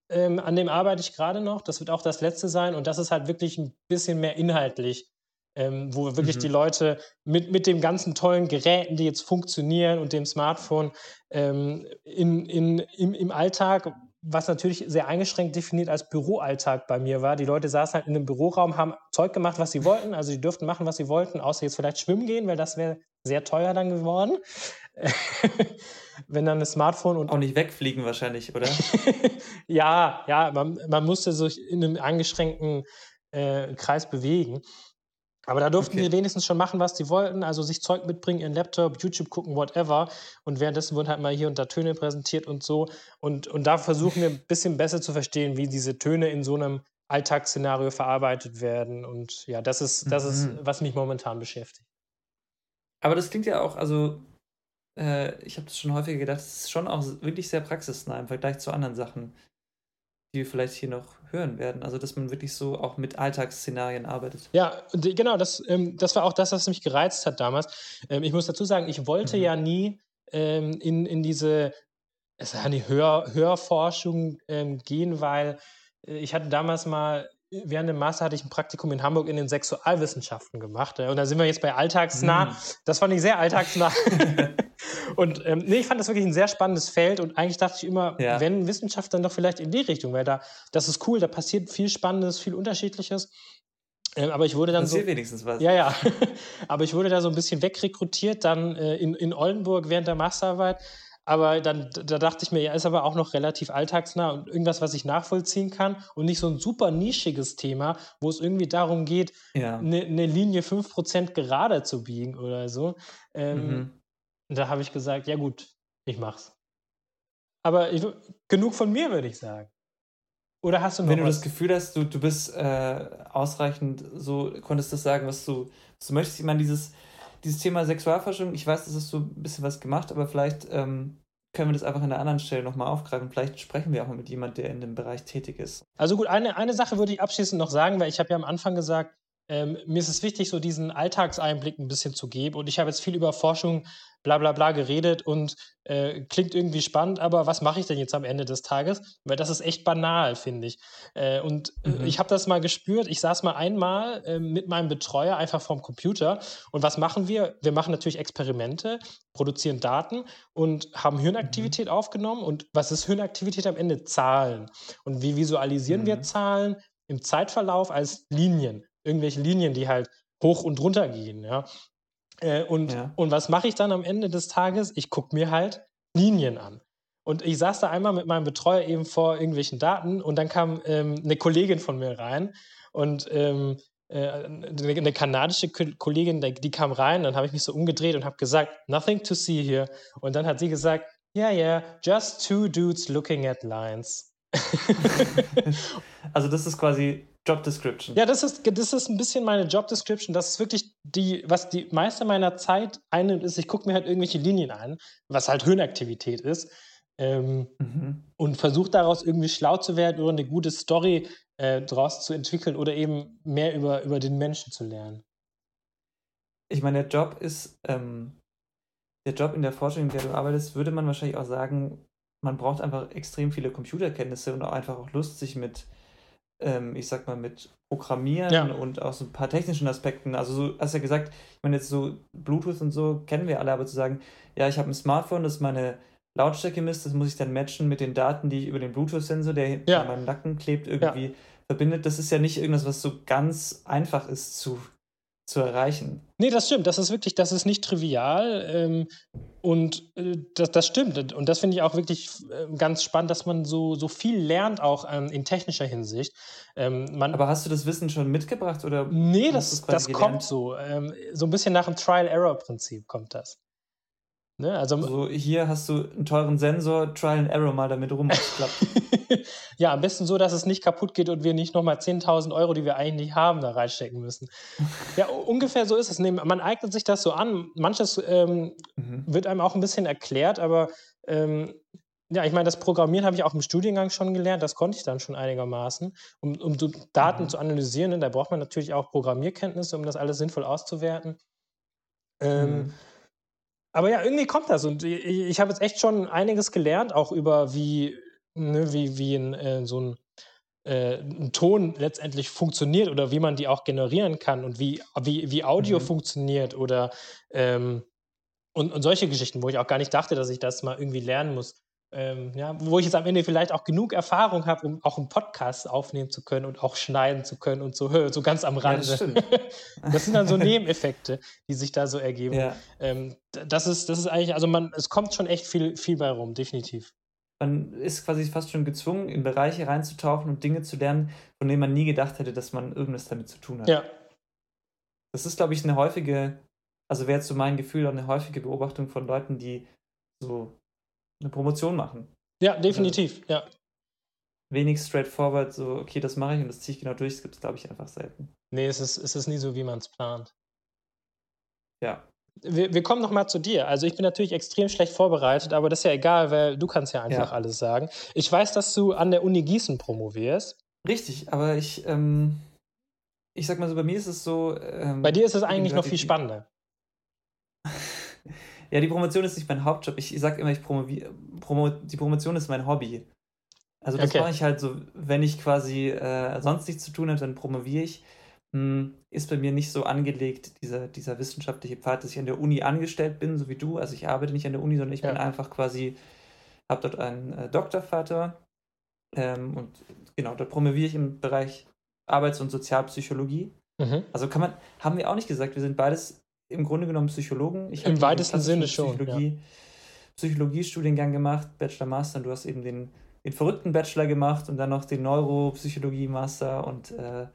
ähm, an dem arbeite ich gerade noch, das wird auch das letzte sein und das ist halt wirklich ein bisschen mehr inhaltlich ähm, wo wirklich mhm. die Leute mit, mit dem ganzen tollen Geräten, die jetzt funktionieren und dem Smartphone ähm, in, in, im, im Alltag, was natürlich sehr eingeschränkt definiert als Büroalltag bei mir war. Die Leute saßen halt in einem Büroraum, haben Zeug gemacht, was sie wollten. Also die durften machen, was sie wollten, außer jetzt vielleicht schwimmen gehen, weil das wäre sehr teuer dann geworden. Wenn dann das Smartphone und. Auch nicht wegfliegen wahrscheinlich, oder? ja, ja, man, man musste sich in einem eingeschränkten äh, Kreis bewegen. Aber da durften okay. die wenigstens schon machen, was sie wollten, also sich Zeug mitbringen, ihren Laptop, YouTube gucken, whatever. Und währenddessen wurden halt mal hier und da Töne präsentiert und so. Und, und da versuchen wir ein bisschen besser zu verstehen, wie diese Töne in so einem Alltagsszenario verarbeitet werden. Und ja, das ist, das mhm. ist, was mich momentan beschäftigt. Aber das klingt ja auch, also äh, ich habe das schon häufiger gedacht, es ist schon auch wirklich sehr praxisnah im Vergleich zu anderen Sachen die wir vielleicht hier noch hören werden. Also, dass man wirklich so auch mit Alltagsszenarien arbeitet. Ja, genau, das, ähm, das war auch das, was mich gereizt hat damals. Ähm, ich muss dazu sagen, ich wollte mhm. ja nie ähm, in, in diese es ist eine Hör, Hörforschung ähm, gehen, weil äh, ich hatte damals mal während dem Master hatte ich ein Praktikum in Hamburg in den Sexualwissenschaften gemacht. Und da sind wir jetzt bei alltagsnah. Mm. Das fand ich sehr alltagsnah. und ähm, nee, ich fand das wirklich ein sehr spannendes Feld. Und eigentlich dachte ich immer, ja. wenn Wissenschaft, dann doch vielleicht in die Richtung, weil da, das ist cool, da passiert viel Spannendes, viel Unterschiedliches. Ähm, aber ich wurde dann so. wenigstens was. Ja, ja. aber ich wurde da so ein bisschen wegrekrutiert, dann äh, in, in Oldenburg während der Masterarbeit aber dann da dachte ich mir, ja, ist aber auch noch relativ alltagsnah und irgendwas, was ich nachvollziehen kann und nicht so ein super nischiges Thema, wo es irgendwie darum geht, ja. eine, ne Linie 5% gerade zu biegen oder so. Ähm, mhm. Da habe ich gesagt, ja gut, ich mach's. Aber ich, genug von mir, würde ich sagen. Oder hast du noch Wenn du was? das Gefühl hast, du, du bist äh, ausreichend so, konntest du sagen, was du, was du möchtest. Ich meine, dieses dieses Thema Sexualforschung, ich weiß, das hast du ein bisschen was gemacht, aber vielleicht ähm, können wir das einfach an der anderen Stelle nochmal aufgreifen. Vielleicht sprechen wir auch mal mit jemandem, der in dem Bereich tätig ist. Also gut, eine, eine Sache würde ich abschließend noch sagen, weil ich habe ja am Anfang gesagt, ähm, mir ist es wichtig, so diesen Alltagseinblick ein bisschen zu geben. Und ich habe jetzt viel über Forschung bla bla bla geredet und äh, klingt irgendwie spannend, aber was mache ich denn jetzt am Ende des Tages? Weil das ist echt banal, finde ich. Äh, und äh, mhm. ich habe das mal gespürt. Ich saß mal einmal äh, mit meinem Betreuer einfach vorm Computer. Und was machen wir? Wir machen natürlich Experimente, produzieren Daten und haben Hirnaktivität mhm. aufgenommen. Und was ist Hirnaktivität am Ende? Zahlen. Und wie visualisieren mhm. wir Zahlen? Im Zeitverlauf als Linien. Irgendwelche Linien, die halt hoch und runter gehen. Ja? Äh, und, ja. und was mache ich dann am Ende des Tages? Ich gucke mir halt Linien an. Und ich saß da einmal mit meinem Betreuer eben vor irgendwelchen Daten und dann kam ähm, eine Kollegin von mir rein und ähm, äh, eine kanadische Kollegin, die kam rein, dann habe ich mich so umgedreht und habe gesagt, nothing to see here. Und dann hat sie gesagt, yeah, yeah, just two dudes looking at lines. also das ist quasi Job Description. Ja, das ist, das ist ein bisschen meine Job Description. Das ist wirklich die, was die meiste meiner Zeit einnimmt, ist, ich gucke mir halt irgendwelche Linien an, was halt Hirnaktivität ist. Ähm, mhm. Und versuche daraus irgendwie schlau zu werden oder eine gute Story äh, daraus zu entwickeln oder eben mehr über, über den Menschen zu lernen. Ich meine, der Job ist, ähm, der Job in der Forschung, in der du arbeitest, würde man wahrscheinlich auch sagen, man braucht einfach extrem viele Computerkenntnisse und auch einfach auch Lust, sich mit, ähm, ich sag mal, mit Programmieren ja. und auch so ein paar technischen Aspekten. Also, so, hast ja gesagt, ich meine, jetzt so Bluetooth und so kennen wir alle, aber zu sagen, ja, ich habe ein Smartphone, das meine Lautstärke misst, das muss ich dann matchen mit den Daten, die ich über den Bluetooth-Sensor, der ja. an meinem Nacken klebt, irgendwie ja. verbindet. Das ist ja nicht irgendwas, was so ganz einfach ist zu zu erreichen. Nee, das stimmt. Das ist wirklich, das ist nicht trivial. Ähm, und äh, das, das stimmt. Und das finde ich auch wirklich äh, ganz spannend, dass man so, so viel lernt, auch ähm, in technischer Hinsicht. Ähm, man, Aber hast du das Wissen schon mitgebracht? Oder nee, das, das kommt so. Ähm, so ein bisschen nach dem Trial-Error-Prinzip kommt das. Ne? Also, also, hier hast du einen teuren Sensor, Trial and Error mal damit rum, ja, am besten so, dass es nicht kaputt geht und wir nicht nochmal 10.000 Euro, die wir eigentlich nicht haben, da reinstecken müssen. ja, ungefähr so ist es. Man eignet sich das so an. Manches ähm, mhm. wird einem auch ein bisschen erklärt, aber ähm, ja, ich meine, das Programmieren habe ich auch im Studiengang schon gelernt, das konnte ich dann schon einigermaßen. Um, um so Daten mhm. zu analysieren, ne, da braucht man natürlich auch Programmierkenntnisse, um das alles sinnvoll auszuwerten. Ähm, mhm. Aber ja, irgendwie kommt das. Und ich, ich habe jetzt echt schon einiges gelernt, auch über wie, ne, wie, wie ein, äh, so ein, äh, ein, Ton letztendlich funktioniert oder wie man die auch generieren kann und wie, wie, wie Audio mhm. funktioniert oder ähm, und, und solche Geschichten, wo ich auch gar nicht dachte, dass ich das mal irgendwie lernen muss ähm, ja, wo ich jetzt am Ende vielleicht auch genug Erfahrung habe, um auch einen Podcast aufnehmen zu können und auch schneiden zu können und so, so ganz am Rande. Ja, das, das, sind dann so Nebeneffekte, die sich da so ergeben. Ja. Ähm, das, ist, das ist eigentlich, also man, es kommt schon echt viel, viel bei rum, definitiv. Man ist quasi fast schon gezwungen, in Bereiche reinzutauchen und Dinge zu lernen, von denen man nie gedacht hätte, dass man irgendwas damit zu tun hat. Ja. Das ist, glaube ich, eine häufige, also wäre jetzt so mein Gefühl, auch eine häufige Beobachtung von Leuten, die so eine Promotion machen. Ja, definitiv, also, ja. Wenig straightforward, so, okay, das mache ich und das ziehe ich genau durch, das gibt es, glaube ich, einfach selten. Nee, es ist, es ist nie so, wie man es plant. Ja. Wir, wir kommen nochmal zu dir. Also ich bin natürlich extrem schlecht vorbereitet, aber das ist ja egal, weil du kannst ja einfach ja. alles sagen. Ich weiß, dass du an der Uni Gießen promovierst. Richtig, aber ich, ähm, ich sag mal so, bei mir ist es so. Ähm, bei dir ist es eigentlich noch viel spannender. Ja, die Promotion ist nicht mein Hauptjob. Ich, ich sage immer, ich promoviere. Promo, die Promotion ist mein Hobby. Also das okay. mache ich halt so, wenn ich quasi äh, sonst nichts zu tun habe, dann promoviere ich. Hm, ist bei mir nicht so angelegt, dieser, dieser wissenschaftliche Pfad, dass ich an der Uni angestellt bin, so wie du. Also ich arbeite nicht an der Uni, sondern ich ja. bin einfach quasi, habe dort einen äh, Doktorvater. Ähm, und genau, dort promoviere ich im Bereich Arbeits- und Sozialpsychologie. Mhm. Also kann man, haben wir auch nicht gesagt, wir sind beides im Grunde genommen Psychologen. Ich Im weitesten Sinne schon. Psychologie, ja. Psychologiestudiengang gemacht, Bachelor, Master. Und du hast eben den, den verrückten Bachelor gemacht und dann noch den Neuropsychologie-Master. Und äh,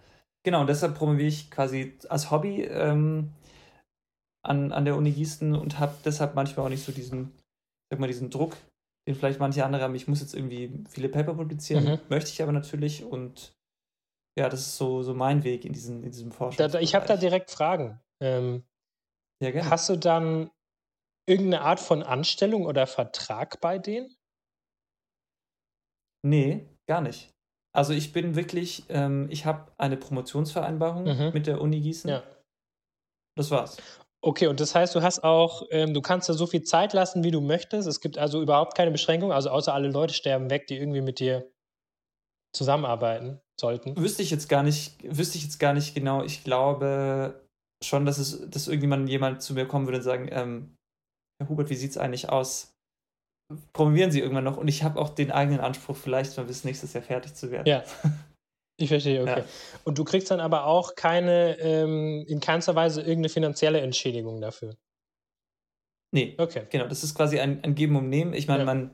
genau, und deshalb promoviere ich quasi als Hobby ähm, an, an der Uni Gießen und habe deshalb manchmal auch nicht so diesen, sag mal, diesen Druck, den vielleicht manche andere haben. Ich muss jetzt irgendwie viele Paper publizieren, mhm. möchte ich aber natürlich. Und ja, das ist so, so mein Weg in, diesen, in diesem Forschung. Ich habe da direkt Fragen. Ähm, ja, gerne. Hast du dann irgendeine Art von Anstellung oder Vertrag bei denen? Nee, gar nicht. Also ich bin wirklich, ähm, ich habe eine Promotionsvereinbarung mhm. mit der Uni Gießen. Ja. Das war's. Okay, und das heißt, du hast auch, ähm, du kannst da so viel Zeit lassen, wie du möchtest. Es gibt also überhaupt keine Beschränkung, also außer alle Leute sterben weg, die irgendwie mit dir zusammenarbeiten sollten. Wüsste ich jetzt gar nicht, wüsste ich jetzt gar nicht genau. Ich glaube, schon, dass es, dass irgendjemand jemand zu mir kommen würde und sagen, ähm, Herr Hubert, wie sieht es eigentlich aus? Promovieren Sie irgendwann noch? Und ich habe auch den eigenen Anspruch, vielleicht mal bis nächstes Jahr fertig zu werden. Ja. Ich verstehe, okay. Ja. Und du kriegst dann aber auch keine, ähm, in keinster Weise irgendeine finanzielle Entschädigung dafür. Nee, okay. Genau, das ist quasi ein, ein Geben und Nehmen. Ich meine, ja. mein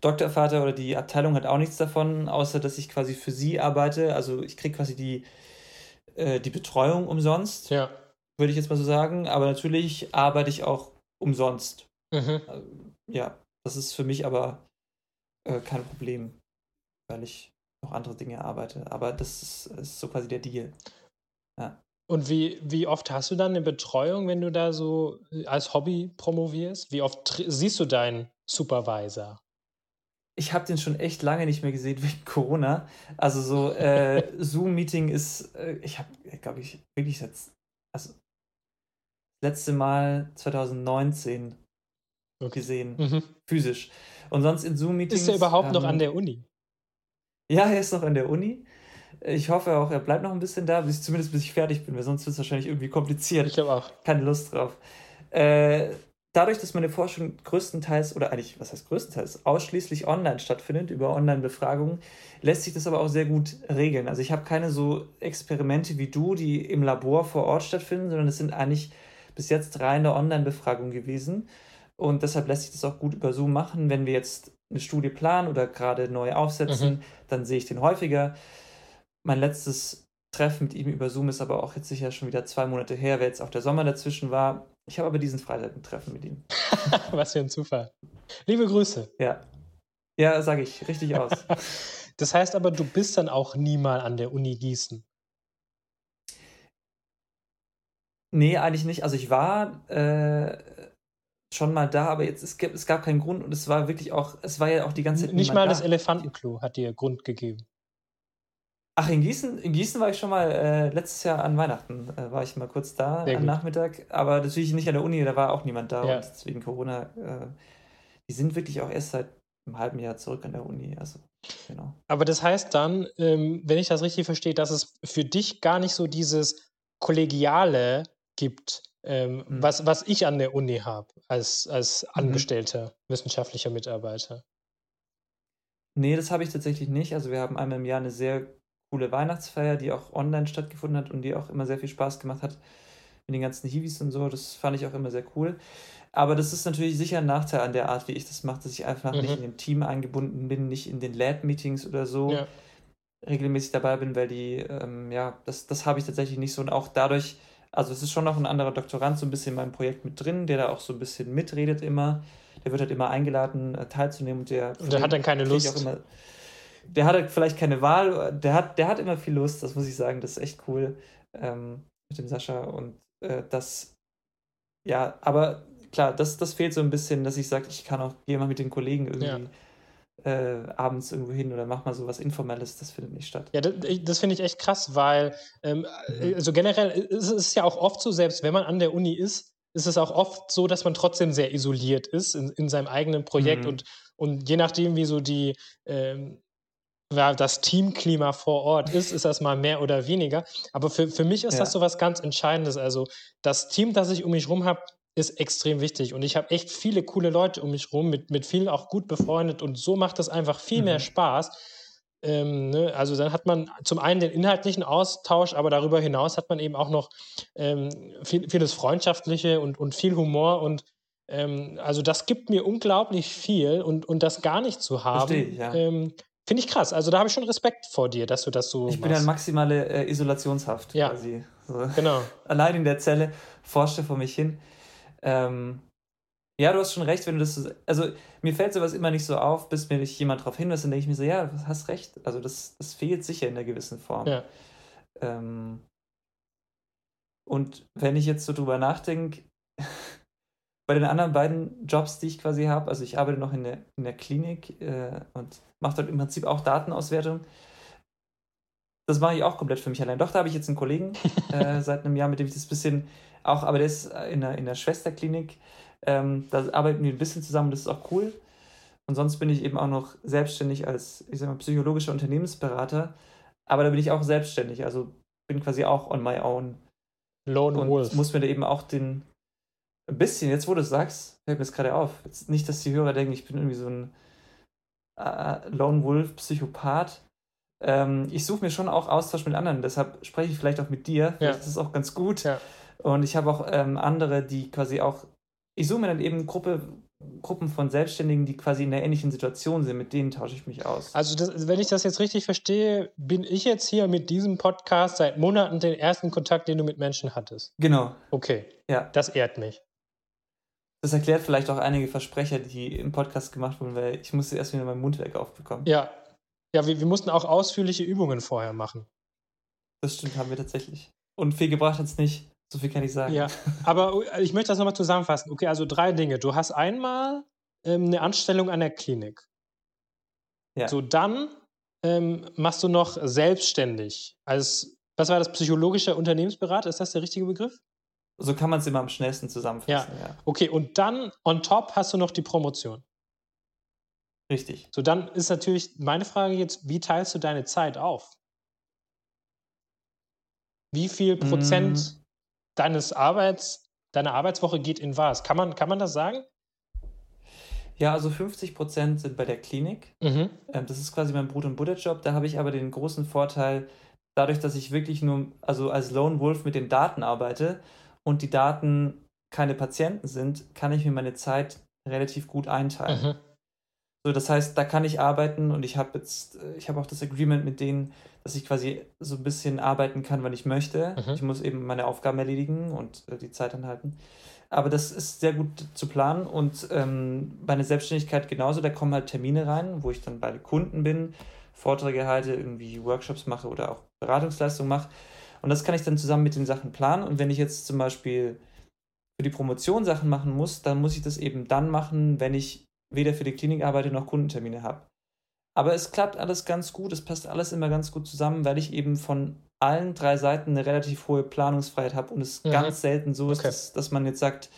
Doktorvater oder die Abteilung hat auch nichts davon, außer dass ich quasi für sie arbeite. Also ich kriege quasi die, äh, die Betreuung umsonst, ja. Würde ich jetzt mal so sagen. Aber natürlich arbeite ich auch umsonst. Mhm. Also, ja, das ist für mich aber äh, kein Problem, weil ich noch andere Dinge arbeite. Aber das ist, ist so quasi der Deal. Ja. Und wie, wie oft hast du dann eine Betreuung, wenn du da so äh, als Hobby promovierst? Wie oft siehst du deinen Supervisor? Ich habe den schon echt lange nicht mehr gesehen wegen Corona. Also so äh, Zoom-Meeting ist, äh, ich habe, glaube ich, wirklich jetzt, also letzte Mal 2019 okay. gesehen, mhm. physisch. Und sonst in Zoom-Meetings. Ist er überhaupt ähm, noch an der Uni? Ja, er ist noch an der Uni. Ich hoffe auch, er bleibt noch ein bisschen da, bis zumindest bis ich fertig bin, weil sonst wird es wahrscheinlich irgendwie kompliziert. Ich habe auch. Keine Lust drauf. Äh, dadurch, dass meine Forschung größtenteils, oder eigentlich, was heißt größtenteils, ausschließlich online stattfindet, über Online-Befragungen, lässt sich das aber auch sehr gut regeln. Also ich habe keine so Experimente wie du, die im Labor vor Ort stattfinden, sondern es sind eigentlich bis jetzt reine Online-Befragungen gewesen. Und deshalb lässt sich das auch gut über Zoom machen. Wenn wir jetzt eine Studie planen oder gerade neu aufsetzen, mhm. dann sehe ich den häufiger. Mein letztes Treffen mit ihm über Zoom ist aber auch jetzt sicher schon wieder zwei Monate her, weil jetzt auch der Sommer dazwischen war. Ich habe aber diesen Freitag ein Treffen mit ihm. Was für ein Zufall. Liebe Grüße. Ja. Ja, sage ich, richtig aus. das heißt aber, du bist dann auch nie mal an der Uni Gießen. Nee, eigentlich nicht. Also ich war äh, schon mal da, aber jetzt es gab, es gab keinen Grund und es war wirklich auch, es war ja auch die ganze Zeit. Nicht mal da. das Elefantenklo hat dir Grund gegeben. Ach, in Gießen, in Gießen war ich schon mal äh, letztes Jahr an Weihnachten, äh, war ich mal kurz da Sehr am gut. Nachmittag, aber natürlich nicht an der Uni, da war auch niemand da ja. und deswegen Corona, äh, die sind wirklich auch erst seit einem halben Jahr zurück an der Uni, also genau. Aber das heißt dann, ähm, wenn ich das richtig verstehe, dass es für dich gar nicht so dieses Kollegiale gibt, ähm, mhm. was, was ich an der Uni habe als, als mhm. angestellter mhm. wissenschaftlicher Mitarbeiter. Nee, das habe ich tatsächlich nicht. Also wir haben einmal im Jahr eine sehr coole Weihnachtsfeier, die auch online stattgefunden hat und die auch immer sehr viel Spaß gemacht hat mit den ganzen Hiwis und so. Das fand ich auch immer sehr cool. Aber das ist natürlich sicher ein Nachteil an der Art, wie ich das mache, dass ich einfach mhm. nicht in dem Team eingebunden bin, nicht in den Lab-Meetings oder so ja. regelmäßig dabei bin, weil die, ähm, ja, das, das habe ich tatsächlich nicht so. Und auch dadurch, also es ist schon noch ein anderer Doktorand so ein bisschen in meinem Projekt mit drin, der da auch so ein bisschen mitredet immer. Der wird halt immer eingeladen, äh, teilzunehmen und der. Und der hat dann keine Lust. Immer, der hat halt vielleicht keine Wahl, der hat, der hat immer viel Lust, das muss ich sagen, das ist echt cool ähm, mit dem Sascha und äh, das, ja, aber klar, das, das fehlt so ein bisschen, dass ich sage, ich kann auch, mal mit den Kollegen irgendwie. Ja äh, abends irgendwo hin oder mach mal so was Informelles, das findet nicht statt. Ja, das, das finde ich echt krass, weil ähm, mhm. also generell ist es ja auch oft so, selbst wenn man an der Uni ist, ist es auch oft so, dass man trotzdem sehr isoliert ist in, in seinem eigenen Projekt mhm. und, und je nachdem, wie so die ähm, das Teamklima vor Ort ist, ist das mal mehr oder weniger. Aber für, für mich ist ja. das so was ganz Entscheidendes. Also das Team, das ich um mich herum habe, ist extrem wichtig. Und ich habe echt viele coole Leute um mich rum, mit, mit vielen auch gut befreundet. Und so macht das einfach viel mhm. mehr Spaß. Ähm, ne? Also dann hat man zum einen den inhaltlichen Austausch, aber darüber hinaus hat man eben auch noch ähm, viel, vieles Freundschaftliche und, und viel Humor. Und ähm, also das gibt mir unglaublich viel. Und, und das gar nicht zu haben, Verstehe, ja. Ähm, finde ich krass. Also da habe ich schon Respekt vor dir, dass du das so Ich machst. bin ja maximale äh, Isolationshaft ja. quasi. So. Genau. Allein in der Zelle forschte vor mich hin. Ähm, ja, du hast schon recht, wenn du das so, also mir fällt sowas immer nicht so auf, bis mir nicht jemand darauf hinweist, dann denke ich mir so, ja, du hast recht. Also das, das fehlt sicher in einer gewissen Form. Ja. Ähm, und wenn ich jetzt so drüber nachdenke, bei den anderen beiden Jobs, die ich quasi habe, also ich arbeite noch in der, in der Klinik äh, und mache dort im Prinzip auch Datenauswertung. Das mache ich auch komplett für mich allein. Doch, da habe ich jetzt einen Kollegen äh, seit einem Jahr, mit dem ich das bisschen auch, aber der ist in der, in der Schwesterklinik. Ähm, da arbeiten wir ein bisschen zusammen, das ist auch cool. Und sonst bin ich eben auch noch selbstständig als, ich sag mal, psychologischer Unternehmensberater. Aber da bin ich auch selbstständig, also bin quasi auch on my own. Lone und Wolf. muss mir da eben auch den, ein bisschen, jetzt wo du es sagst, fällt mir es gerade auf. Jetzt nicht, dass die Hörer denken, ich bin irgendwie so ein äh, Lone Wolf Psychopath. Ähm, ich suche mir schon auch Austausch mit anderen. Deshalb spreche ich vielleicht auch mit dir. Vielleicht ja. ist es auch ganz gut. Ja. Und ich habe auch ähm, andere, die quasi auch, ich suche mir dann eben Gruppe, Gruppen von Selbstständigen, die quasi in einer ähnlichen Situation sind, mit denen tausche ich mich aus. Also, das, wenn ich das jetzt richtig verstehe, bin ich jetzt hier mit diesem Podcast seit Monaten den ersten Kontakt, den du mit Menschen hattest. Genau. Okay. Ja. Das ehrt mich. Das erklärt vielleicht auch einige Versprecher, die im Podcast gemacht wurden, weil ich musste erst wieder mein Mundwerk aufbekommen. Ja. Ja, wir, wir mussten auch ausführliche Übungen vorher machen. Das stimmt, haben wir tatsächlich. Und viel gebracht hat es nicht. So viel kann ich sagen. Ja, aber äh, ich möchte das nochmal zusammenfassen. Okay, also drei Dinge. Du hast einmal ähm, eine Anstellung an der Klinik. Ja. So, dann ähm, machst du noch selbstständig als, was war das, psychologischer Unternehmensberater? Ist das der richtige Begriff? So kann man es immer am schnellsten zusammenfassen. Ja. ja. Okay, und dann on top hast du noch die Promotion. Richtig. So, dann ist natürlich meine Frage jetzt, wie teilst du deine Zeit auf? Wie viel Prozent mm deines Arbeits, deiner Arbeitswoche geht in was? Kann man, kann man das sagen? Ja, also 50 Prozent sind bei der Klinik. Mhm. Ähm, das ist quasi mein Brot- und Butterjob. Da habe ich aber den großen Vorteil, dadurch, dass ich wirklich nur, also als Lone Wolf mit den Daten arbeite und die Daten keine Patienten sind, kann ich mir meine Zeit relativ gut einteilen. Mhm. So, das heißt, da kann ich arbeiten und ich habe jetzt, äh, ich habe auch das Agreement mit denen, dass ich quasi so ein bisschen arbeiten kann, wann ich möchte. Mhm. Ich muss eben meine Aufgaben erledigen und äh, die Zeit anhalten. Aber das ist sehr gut zu planen und ähm, bei einer Selbstständigkeit genauso, da kommen halt Termine rein, wo ich dann bei Kunden bin, Vorträge halte, irgendwie Workshops mache oder auch Beratungsleistungen mache. Und das kann ich dann zusammen mit den Sachen planen. Und wenn ich jetzt zum Beispiel für die Promotion Sachen machen muss, dann muss ich das eben dann machen, wenn ich weder für die Klinik arbeite noch Kundentermine habe. Aber es klappt alles ganz gut, es passt alles immer ganz gut zusammen, weil ich eben von allen drei Seiten eine relativ hohe Planungsfreiheit habe und es mhm. ganz selten so ist, dass, dass man jetzt sagt,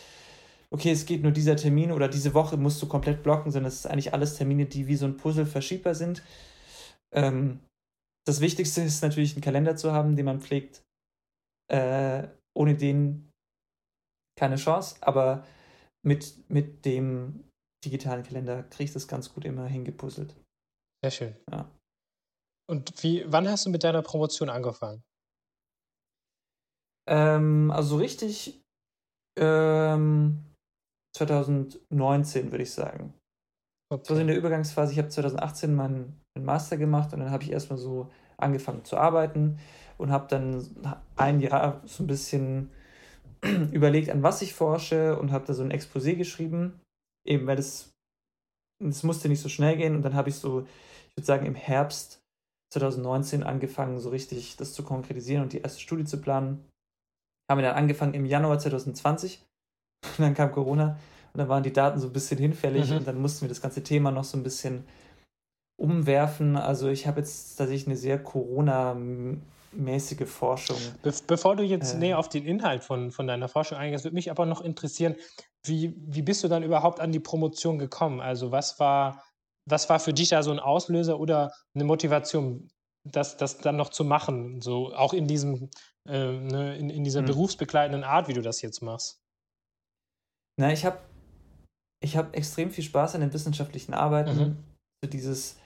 okay, es geht nur dieser Termin oder diese Woche musst du komplett blocken, sondern es ist eigentlich alles Termine, die wie so ein Puzzle verschiebbar sind. Ähm, das Wichtigste ist natürlich einen Kalender zu haben, den man pflegt. Äh, ohne den keine Chance, aber mit, mit dem digitalen Kalender kriege ich das ganz gut immer hingepuzzelt. Sehr schön. Ja. Und wie, wann hast du mit deiner Promotion angefangen? Ähm, also richtig ähm, 2019, würde ich sagen. Okay. So in der Übergangsphase. Ich habe 2018 meinen, meinen Master gemacht und dann habe ich erstmal so angefangen zu arbeiten und habe dann ein Jahr so ein bisschen überlegt, an was ich forsche und habe da so ein Exposé geschrieben eben weil das, das musste nicht so schnell gehen und dann habe ich so, ich würde sagen, im Herbst 2019 angefangen, so richtig das zu konkretisieren und die erste Studie zu planen. Haben wir dann angefangen im Januar 2020 und dann kam Corona und dann waren die Daten so ein bisschen hinfällig mhm. und dann mussten wir das ganze Thema noch so ein bisschen umwerfen. Also ich habe jetzt tatsächlich eine sehr Corona mäßige Forschung. Be bevor du jetzt äh, näher auf den Inhalt von, von deiner Forschung eingehst, würde mich aber noch interessieren, wie, wie bist du dann überhaupt an die Promotion gekommen? Also was war, was war für dich da so ein Auslöser oder eine Motivation, das, das dann noch zu machen? So auch in diesem, äh, ne, in, in dieser hm. berufsbegleitenden Art, wie du das jetzt machst? Na, ich habe ich hab extrem viel Spaß an den wissenschaftlichen Arbeiten. Mhm. So dieses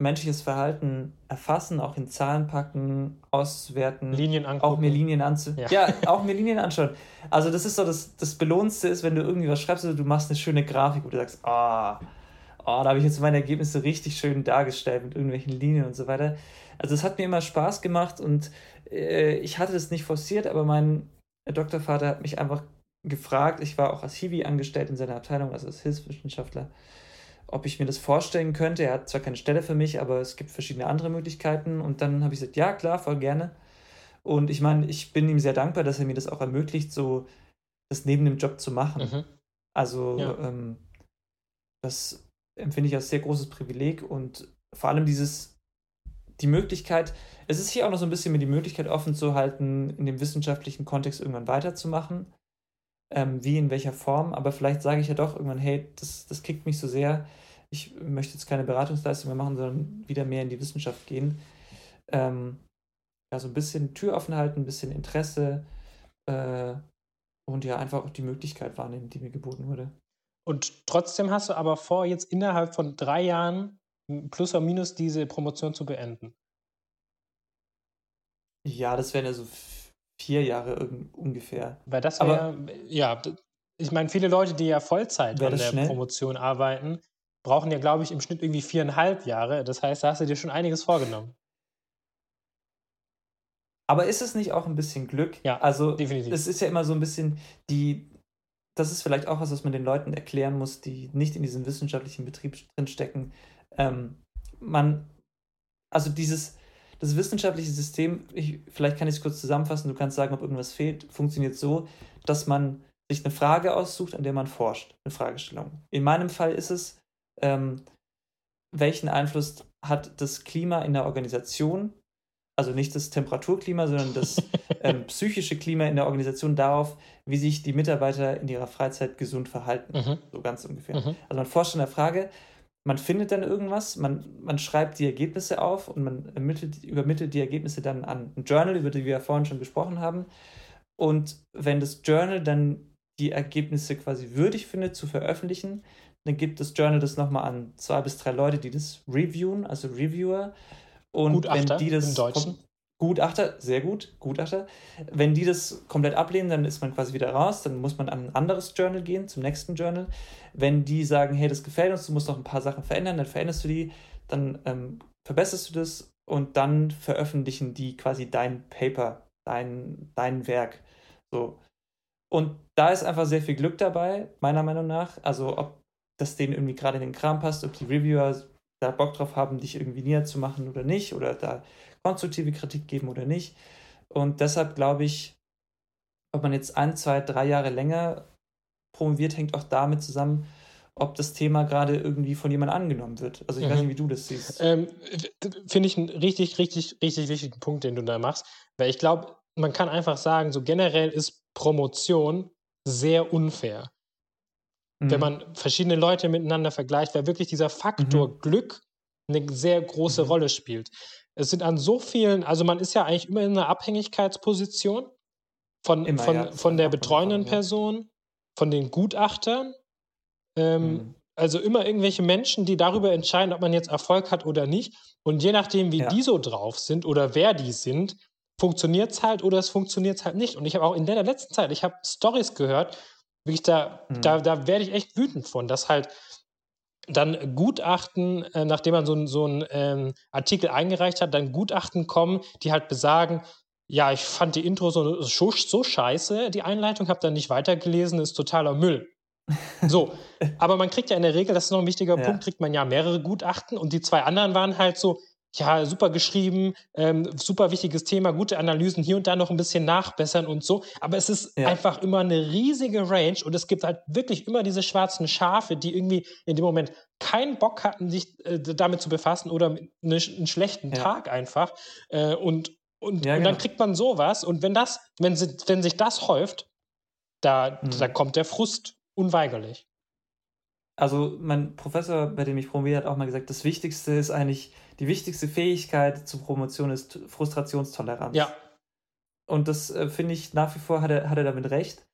menschliches Verhalten erfassen, auch in Zahlen packen, auswerten. Linien angucken. Auch mir Linien anzu ja. ja. auch mir Linien anschauen. Also das ist so, das, das Belohnendste ist, wenn du irgendwie was schreibst oder du machst eine schöne Grafik, wo du sagst, ah, oh, oh, da habe ich jetzt meine Ergebnisse richtig schön dargestellt mit irgendwelchen Linien und so weiter. Also es hat mir immer Spaß gemacht und äh, ich hatte das nicht forciert, aber mein Doktorvater hat mich einfach gefragt, ich war auch als Hiwi angestellt in seiner Abteilung, also als Hilfswissenschaftler, ob ich mir das vorstellen könnte. Er hat zwar keine Stelle für mich, aber es gibt verschiedene andere Möglichkeiten. Und dann habe ich gesagt, ja, klar, voll gerne. Und ich meine, ich bin ihm sehr dankbar, dass er mir das auch ermöglicht, so das neben dem Job zu machen. Mhm. Also ja. ähm, das empfinde ich als sehr großes Privileg und vor allem dieses, die Möglichkeit, es ist hier auch noch so ein bisschen mir die Möglichkeit offen zu halten, in dem wissenschaftlichen Kontext irgendwann weiterzumachen. Ähm, wie, in welcher Form, aber vielleicht sage ich ja doch irgendwann, hey, das, das kickt mich so sehr, ich möchte jetzt keine Beratungsleistung mehr machen, sondern wieder mehr in die Wissenschaft gehen. Ähm, ja, so ein bisschen Tür offen halten, ein bisschen Interesse äh, und ja, einfach auch die Möglichkeit wahrnehmen, die mir geboten wurde. Und trotzdem hast du aber vor, jetzt innerhalb von drei Jahren plus oder minus diese Promotion zu beenden. Ja, das wären ja so vier Jahre ungefähr. Weil das wäre, ja, ich meine, viele Leute, die ja Vollzeit an der schnell? Promotion arbeiten, brauchen ja, glaube ich, im Schnitt irgendwie viereinhalb Jahre. Das heißt, da hast du dir schon einiges vorgenommen. Aber ist es nicht auch ein bisschen Glück? Ja, also definitiv. es ist ja immer so ein bisschen die, das ist vielleicht auch was, was man den Leuten erklären muss, die nicht in diesem wissenschaftlichen Betrieb drinstecken. Ähm, man, also dieses, das wissenschaftliche System, ich, vielleicht kann ich es kurz zusammenfassen, du kannst sagen, ob irgendwas fehlt, funktioniert so, dass man sich eine Frage aussucht, an der man forscht, eine Fragestellung. In meinem Fall ist es, ähm, welchen Einfluss hat das Klima in der Organisation, also nicht das Temperaturklima, sondern das ähm, psychische Klima in der Organisation darauf, wie sich die Mitarbeiter in ihrer Freizeit gesund verhalten. Mhm. So ganz ungefähr. Mhm. Also man forscht an der Frage, man findet dann irgendwas, man, man schreibt die Ergebnisse auf und man ermittelt, übermittelt die Ergebnisse dann an ein Journal, über die wir ja vorhin schon gesprochen haben. Und wenn das Journal dann die Ergebnisse quasi würdig findet zu veröffentlichen, dann gibt das Journal das nochmal an zwei bis drei Leute, die das reviewen, also Reviewer. Und Gutachter wenn die das im Deutschen. Gutachter, sehr gut, Gutachter. Wenn die das komplett ablehnen, dann ist man quasi wieder raus, dann muss man an ein anderes Journal gehen, zum nächsten Journal. Wenn die sagen, hey, das gefällt uns, du musst noch ein paar Sachen verändern, dann veränderst du die, dann ähm, verbesserst du das und dann veröffentlichen die quasi dein Paper, dein, dein Werk. So. Und da ist einfach sehr viel Glück dabei, meiner Meinung nach. Also ob das denen irgendwie gerade in den Kram passt, ob die Reviewer da Bock drauf haben, dich irgendwie näher zu machen oder nicht, oder da konstruktive Kritik geben oder nicht. Und deshalb glaube ich, ob man jetzt ein, zwei, drei Jahre länger promoviert, hängt auch damit zusammen, ob das Thema gerade irgendwie von jemandem angenommen wird. Also ich mhm. weiß nicht, wie du das siehst. Ähm, Finde ich einen richtig, richtig, richtig wichtigen Punkt, den du da machst, weil ich glaube, man kann einfach sagen, so generell ist Promotion sehr unfair. Mhm. Wenn man verschiedene Leute miteinander vergleicht, weil wirklich dieser Faktor mhm. Glück eine sehr große mhm. Rolle spielt. Es sind an so vielen, also man ist ja eigentlich immer in einer Abhängigkeitsposition von, immer, von, ja, von der betreuenden Person, von den Gutachtern. Ähm, mhm. Also immer irgendwelche Menschen, die darüber entscheiden, ob man jetzt Erfolg hat oder nicht. Und je nachdem, wie ja. die so drauf sind oder wer die sind, funktioniert es halt oder es funktioniert halt nicht. Und ich habe auch in der letzten Zeit, ich habe Stories gehört, wirklich da, mhm. da, da werde ich echt wütend von, dass halt dann Gutachten, äh, nachdem man so, ein, so einen ähm, Artikel eingereicht hat, dann Gutachten kommen, die halt besagen, ja, ich fand die Intro so, so, so scheiße, die Einleitung, habe dann nicht weitergelesen, ist totaler Müll. So, aber man kriegt ja in der Regel, das ist noch ein wichtiger ja. Punkt, kriegt man ja mehrere Gutachten und die zwei anderen waren halt so, ja, super geschrieben, ähm, super wichtiges Thema, gute Analysen, hier und da noch ein bisschen nachbessern und so. Aber es ist ja. einfach immer eine riesige Range und es gibt halt wirklich immer diese schwarzen Schafe, die irgendwie in dem Moment keinen Bock hatten, sich äh, damit zu befassen oder eine, einen schlechten ja. Tag einfach. Äh, und, und, ja, und dann genau. kriegt man sowas. Und wenn das, wenn, sie, wenn sich das häuft, da, mhm. da kommt der Frust unweigerlich. Also mein Professor, bei dem ich promoviert, hat auch mal gesagt, das Wichtigste ist eigentlich, die wichtigste Fähigkeit zur Promotion ist Frustrationstoleranz. Ja. Und das äh, finde ich nach wie vor hat er, hat er damit recht.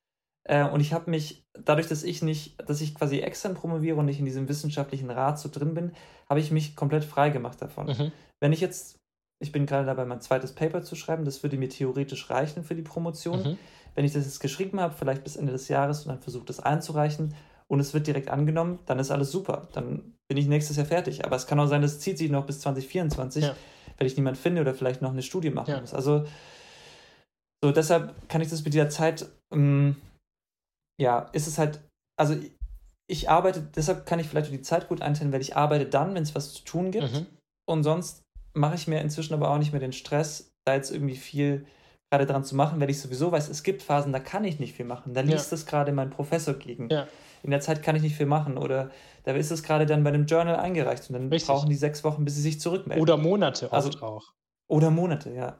Äh, und ich habe mich, dadurch, dass ich nicht, dass ich quasi extern promoviere und nicht in diesem wissenschaftlichen Rat so drin bin, habe ich mich komplett frei gemacht davon. Mhm. Wenn ich jetzt, ich bin gerade dabei, mein zweites Paper zu schreiben, das würde mir theoretisch reichen für die Promotion. Mhm. Wenn ich das jetzt geschrieben habe, vielleicht bis Ende des Jahres und dann versuche, das einzureichen und es wird direkt angenommen, dann ist alles super. Dann bin ich nächstes Jahr fertig. Aber es kann auch sein, das zieht sich noch bis 2024, ja. wenn ich niemanden finde oder vielleicht noch eine Studie machen ja. muss. Also so deshalb kann ich das mit dieser Zeit, ähm, ja, ist es halt, also ich arbeite, deshalb kann ich vielleicht die Zeit gut einteilen, weil ich arbeite dann, wenn es was zu tun gibt. Mhm. Und sonst mache ich mir inzwischen aber auch nicht mehr den Stress, da jetzt irgendwie viel gerade dran zu machen, weil ich sowieso weiß, es gibt Phasen, da kann ich nicht viel machen. Da liest ja. es gerade mein Professor gegen. Ja in der Zeit kann ich nicht viel machen. Oder da ist es gerade dann bei einem Journal eingereicht und dann Richtig. brauchen die sechs Wochen, bis sie sich zurückmelden. Oder Monate also, auch. Oder Monate, ja.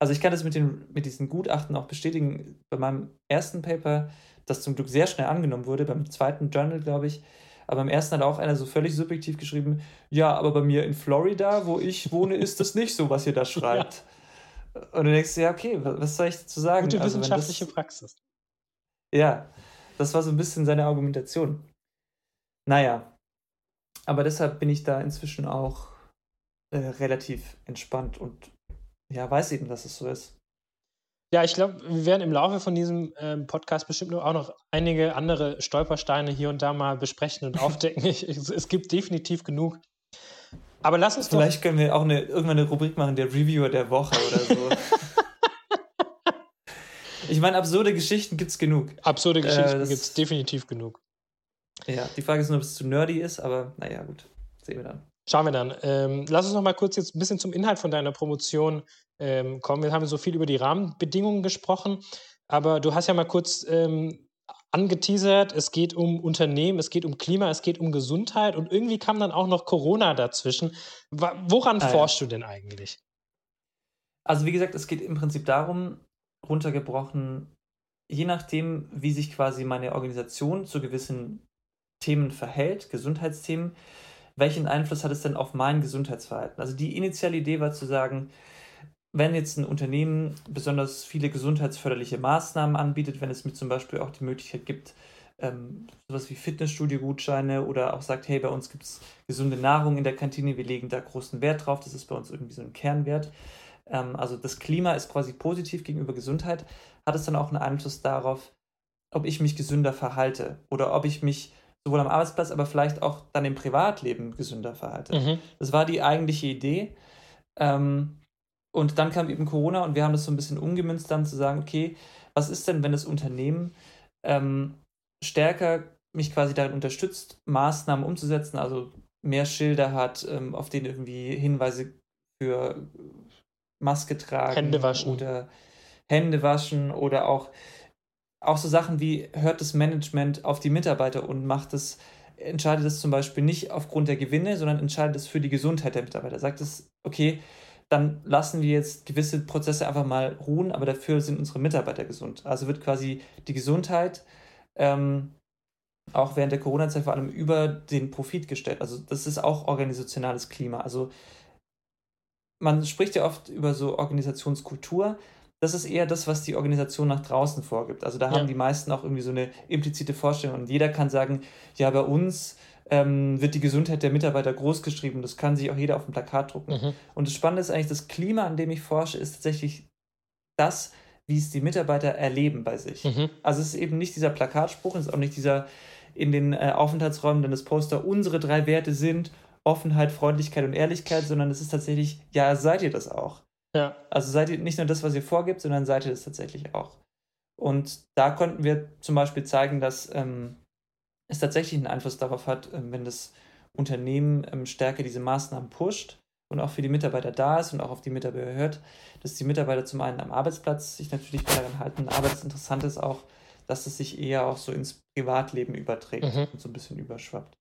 Also ich kann das mit, den, mit diesen Gutachten auch bestätigen. Bei meinem ersten Paper, das zum Glück sehr schnell angenommen wurde, beim zweiten Journal, glaube ich, aber beim ersten hat auch einer so völlig subjektiv geschrieben, ja, aber bei mir in Florida, wo ich wohne, ist das nicht so, was ihr da schreibt. ja. Und du denkst, ja, okay, was soll ich dazu sagen? Gute also, wissenschaftliche das, Praxis. Ja, das war so ein bisschen seine Argumentation. Naja, aber deshalb bin ich da inzwischen auch äh, relativ entspannt und ja, weiß eben, dass es so ist. Ja, ich glaube, wir werden im Laufe von diesem ähm, Podcast bestimmt auch noch einige andere Stolpersteine hier und da mal besprechen und aufdecken. ich, ich, es gibt definitiv genug. Aber lass uns Vielleicht doch können wir auch eine, irgendwann eine Rubrik machen, der Reviewer der Woche oder so. ich meine, absurde Geschichten gibt es genug. Absurde äh, Geschichten äh, gibt es definitiv genug. Ja, die Frage ist nur, ob es zu nerdy ist, aber naja, gut. Sehen wir dann. Schauen wir dann. Ähm, lass uns noch mal kurz jetzt ein bisschen zum Inhalt von deiner Promotion ähm, kommen. Wir haben so viel über die Rahmenbedingungen gesprochen, aber du hast ja mal kurz ähm, angeteasert, es geht um Unternehmen, es geht um Klima, es geht um Gesundheit und irgendwie kam dann auch noch Corona dazwischen. Woran ah, forschst ja. du denn eigentlich? Also wie gesagt, es geht im Prinzip darum, runtergebrochen, je nachdem, wie sich quasi meine Organisation zu gewissen Themen verhält, Gesundheitsthemen, welchen Einfluss hat es denn auf mein Gesundheitsverhalten? Also die initiale Idee war zu sagen, wenn jetzt ein Unternehmen besonders viele gesundheitsförderliche Maßnahmen anbietet, wenn es mir zum Beispiel auch die Möglichkeit gibt, ähm, sowas wie Fitnessstudio-Gutscheine oder auch sagt, hey, bei uns gibt es gesunde Nahrung in der Kantine, wir legen da großen Wert drauf, das ist bei uns irgendwie so ein Kernwert. Ähm, also das Klima ist quasi positiv gegenüber Gesundheit, hat es dann auch einen Einfluss darauf, ob ich mich gesünder verhalte oder ob ich mich sowohl am Arbeitsplatz, aber vielleicht auch dann im Privatleben gesünder verhalte. Mhm. Das war die eigentliche Idee. Ähm, und dann kam eben Corona und wir haben das so ein bisschen umgemünzt, dann zu sagen, okay, was ist denn, wenn das Unternehmen ähm, stärker mich quasi darin unterstützt, Maßnahmen umzusetzen, also mehr Schilder hat, ähm, auf denen irgendwie Hinweise für Maske tragen Hände waschen. oder Hände waschen oder auch auch so Sachen wie hört das Management auf die Mitarbeiter und macht es, entscheidet es zum Beispiel nicht aufgrund der Gewinne, sondern entscheidet es für die Gesundheit der Mitarbeiter. Sagt es, okay, dann lassen wir jetzt gewisse Prozesse einfach mal ruhen, aber dafür sind unsere Mitarbeiter gesund. Also wird quasi die Gesundheit ähm, auch während der Corona-Zeit vor allem über den Profit gestellt. Also das ist auch organisationales Klima. Also man spricht ja oft über so Organisationskultur, das ist eher das, was die Organisation nach draußen vorgibt. Also da ja. haben die meisten auch irgendwie so eine implizite Vorstellung. Und jeder kann sagen, ja, bei uns ähm, wird die Gesundheit der Mitarbeiter großgeschrieben. Das kann sich auch jeder auf dem Plakat drucken. Mhm. Und das Spannende ist eigentlich, das Klima, an dem ich forsche, ist tatsächlich das, wie es die Mitarbeiter erleben bei sich. Mhm. Also es ist eben nicht dieser Plakatspruch, es ist auch nicht dieser in den äh, Aufenthaltsräumen dann das Poster, unsere drei Werte sind Offenheit, Freundlichkeit und Ehrlichkeit, sondern es ist tatsächlich, ja, seid ihr das auch? Ja. Also seid ihr nicht nur das, was ihr vorgibt, sondern seid ihr das tatsächlich auch. Und da konnten wir zum Beispiel zeigen, dass ähm, es tatsächlich einen Einfluss darauf hat, ähm, wenn das Unternehmen ähm, stärker diese Maßnahmen pusht und auch für die Mitarbeiter da ist und auch auf die Mitarbeiter hört, dass die Mitarbeiter zum einen am Arbeitsplatz sich natürlich daran halten, aber das Interessante ist auch, dass es sich eher auch so ins Privatleben überträgt mhm. und so ein bisschen überschwappt.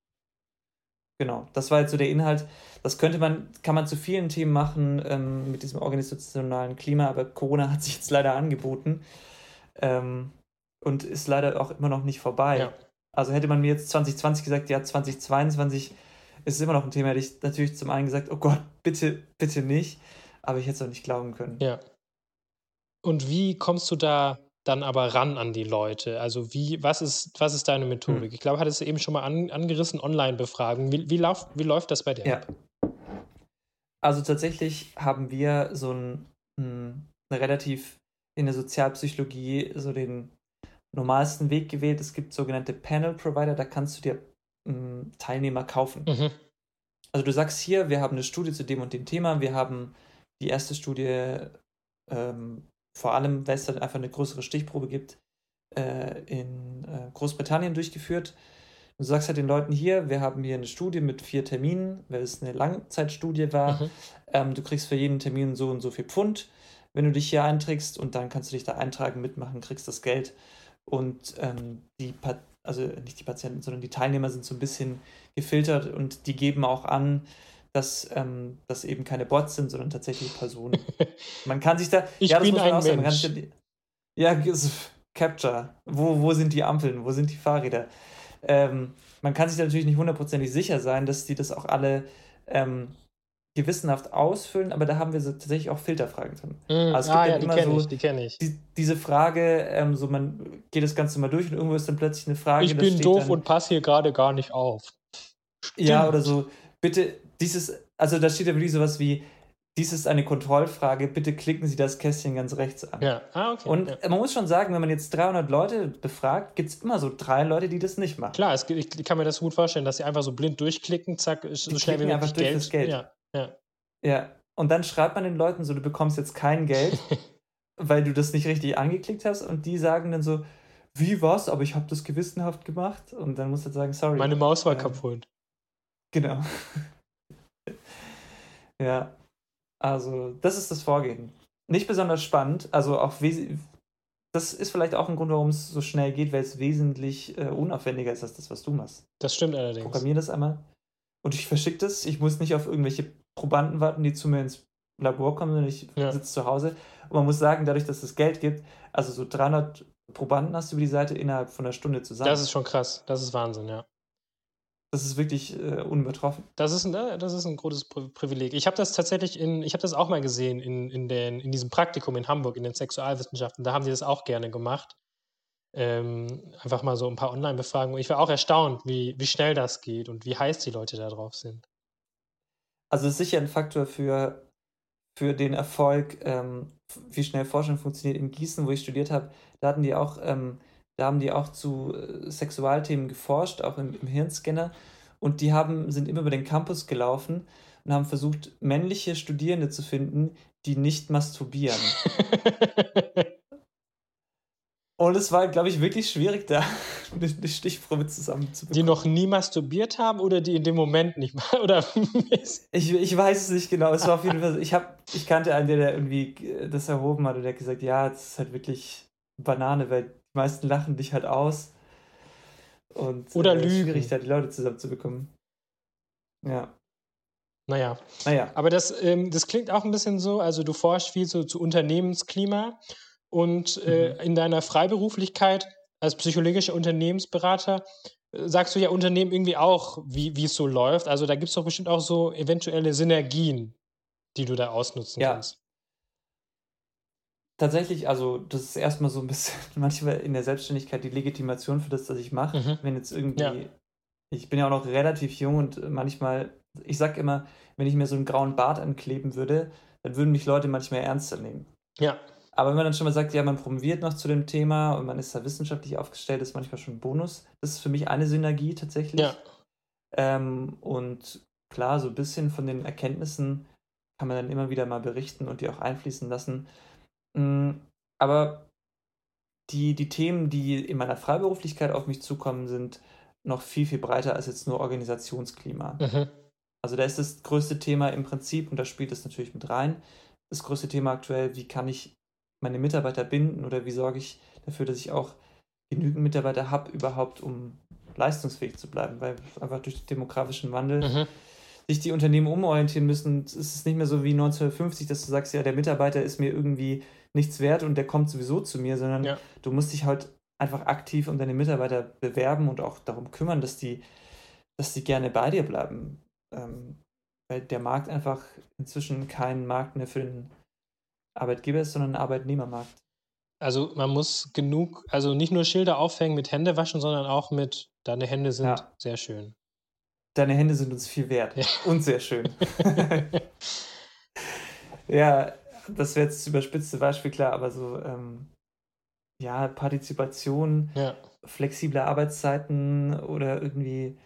Genau, das war jetzt so der Inhalt. Das könnte man, kann man zu vielen Themen machen ähm, mit diesem organisationalen Klima, aber Corona hat sich jetzt leider angeboten ähm, und ist leider auch immer noch nicht vorbei. Ja. Also hätte man mir jetzt 2020 gesagt, ja, 2022 ist immer noch ein Thema, hätte ich natürlich zum einen gesagt, oh Gott, bitte, bitte nicht. Aber ich hätte es auch nicht glauben können. Ja. Und wie kommst du da dann aber ran an die Leute? Also wie, was ist, was ist deine Methodik? Hm. Ich glaube, hattest du eben schon mal an, angerissen, Online-Befragen. Wie, wie, lauf, wie läuft das bei dir? Ja. Also tatsächlich haben wir so ein, ein relativ in der Sozialpsychologie so den normalsten Weg gewählt. Es gibt sogenannte Panel-Provider, da kannst du dir m, Teilnehmer kaufen. Mhm. Also du sagst hier, wir haben eine Studie zu dem und dem Thema, wir haben die erste Studie ähm, vor allem, weil es dann einfach eine größere Stichprobe gibt, äh, in äh, Großbritannien durchgeführt. Du sagst halt den Leuten hier, wir haben hier eine Studie mit vier Terminen, weil es eine Langzeitstudie war. Mhm. Ähm, du kriegst für jeden Termin so und so viel Pfund, wenn du dich hier einträgst und dann kannst du dich da eintragen, mitmachen, kriegst das Geld. Und ähm, die, also nicht die Patienten, sondern die Teilnehmer sind so ein bisschen gefiltert und die geben auch an, dass ähm, das eben keine Bots sind, sondern tatsächlich Personen. Man kann sich da. Ich ja, bin ein Mensch. Sich, ja, Capture. Wo, wo sind die Ampeln? Wo sind die Fahrräder? Ähm, man kann sich da natürlich nicht hundertprozentig sicher sein, dass die das auch alle ähm, gewissenhaft ausfüllen, aber da haben wir so tatsächlich auch Filterfragen drin. Mm, also es ah, gibt ja, die kenne so ich, die. Die, diese Frage, ähm, so man geht das Ganze mal durch und irgendwo ist dann plötzlich eine Frage. Ich bin doof dann, und passe hier gerade gar nicht auf. Stimmt. Ja, oder so, bitte, dieses, also da steht ja wirklich sowas wie, dies ist eine Kontrollfrage, bitte klicken Sie das Kästchen ganz rechts an. Ja, ah, okay. Und ja. man muss schon sagen, wenn man jetzt 300 Leute befragt, gibt es immer so drei Leute, die das nicht machen. Klar, es, ich kann mir das gut vorstellen, dass sie einfach so blind durchklicken, zack, so Die schnell wie möglich durch Geld. das Geld. Ja, ja. Ja. Und dann schreibt man den Leuten so, du bekommst jetzt kein Geld, weil du das nicht richtig angeklickt hast. Und die sagen dann so, wie was? Aber ich habe das gewissenhaft gemacht. Und dann musst du sagen, sorry. Meine Maus war Ähm, kaputt. Genau. ja. Also, das ist das Vorgehen. Nicht besonders spannend. Also auch das ist vielleicht auch ein Grund, warum es so schnell geht, weil es wesentlich äh, unaufwendiger ist als das, was du machst. Das stimmt allerdings. Programmiere das einmal und ich verschicke das. Ich muss nicht auf irgendwelche Probanden warten, die zu mir ins Labor kommen, sondern ich Ja. sitze zu Hause. Und man muss sagen, dadurch, dass es Geld gibt, also so 300 Probanden hast du über die Seite innerhalb von einer Stunde zusammen. Das ist schon krass. Das ist Wahnsinn, ja. Das ist wirklich äh, unübertroffen. Das ist ein, äh, das ist ein großes Pri- Privileg. Ich habe das tatsächlich in, ich habe das auch mal gesehen in, in, den, in diesem Praktikum in Hamburg, in den Sexualwissenschaften. Da haben die das auch gerne gemacht. Ähm, einfach mal so ein paar Online-Befragungen. Ich war auch erstaunt, wie, wie schnell das geht und wie heiß die Leute da drauf sind. Also es ist sicher ein Faktor für, für den Erfolg, ähm, wie schnell Forschung funktioniert. In Gießen, wo ich studiert habe, da hatten die auch, ähm, da haben die auch zu äh, Sexualthemen geforscht, auch im, im Hirnscanner. Und die haben, sind immer über den Campus gelaufen und haben versucht, männliche Studierende zu finden, die nicht masturbieren. Und es war, glaube ich, wirklich schwierig, da eine Stichprobe zusammenzubekommen. die noch nie masturbiert haben oder die in dem Moment nicht mal? Oder Ich, ich weiß es nicht genau. Es war auf jeden Fall. Ich, hab, ich kannte einen, der, der irgendwie äh, das erhoben hat und der hat gesagt, ja, das ist halt wirklich Banane, weil die meisten lachen dich halt aus. Und Oder äh, es ist lügen. schwierig, da die Leute zusammenzubekommen. Ja. naja. Naja. Aber das, ähm, das klingt auch ein bisschen so, also du forschst viel so zu Unternehmensklima und äh, Mhm. in deiner Freiberuflichkeit als psychologischer Unternehmensberater äh, sagst du ja Unternehmen irgendwie auch, wie, wie es so läuft. Also da gibt es doch bestimmt auch so eventuelle Synergien, die du da ausnutzen Ja. kannst. Tatsächlich, also das ist erstmal so ein bisschen manchmal in der Selbstständigkeit die Legitimation für das, was ich mache. Mhm. Wenn jetzt irgendwie, Ja. ich bin ja auch noch relativ jung und manchmal, ich sag immer, wenn ich mir so einen grauen Bart ankleben würde, dann würden mich Leute manchmal ernster nehmen. Ja, Aber wenn man dann schon mal sagt, ja, man promoviert noch zu dem Thema und man ist da wissenschaftlich aufgestellt, ist manchmal schon ein Bonus. Das ist für mich eine Synergie tatsächlich. ja, Ähm, und klar, so ein bisschen von den Erkenntnissen kann man dann immer wieder mal berichten und die auch einfließen lassen. Mm, Aber die, die Themen, die in meiner Freiberuflichkeit auf mich zukommen, sind noch viel, viel breiter als jetzt nur Organisationsklima. mhm. Also da ist das größte Thema im Prinzip, und da spielt es natürlich mit rein, das größte Thema aktuell, wie kann ich meine Mitarbeiter binden oder wie sorge ich dafür, dass ich auch genügend Mitarbeiter habe, überhaupt um leistungsfähig zu bleiben, weil einfach durch den demografischen Wandel Mhm. sich die Unternehmen umorientieren müssen. Es ist nicht mehr so wie 1950, dass du sagst, ja, der Mitarbeiter ist mir irgendwie nichts wert und der kommt sowieso zu mir, sondern Ja. du musst dich halt einfach aktiv um deine Mitarbeiter bewerben und auch darum kümmern, dass die, dass die gerne bei dir bleiben. Ähm, weil der Markt einfach inzwischen kein Markt mehr für den Arbeitgeber ist, sondern ein Arbeitnehmermarkt. Also man muss genug, also nicht nur Schilder aufhängen mit Hände waschen, sondern auch mit deine Hände sind Ja. sehr schön. Deine Hände sind uns viel wert Ja. und sehr schön. ja, das wäre jetzt das überspitzte Beispiel, klar, aber so, ähm, ja, Partizipation, ja. flexible Arbeitszeiten oder irgendwie,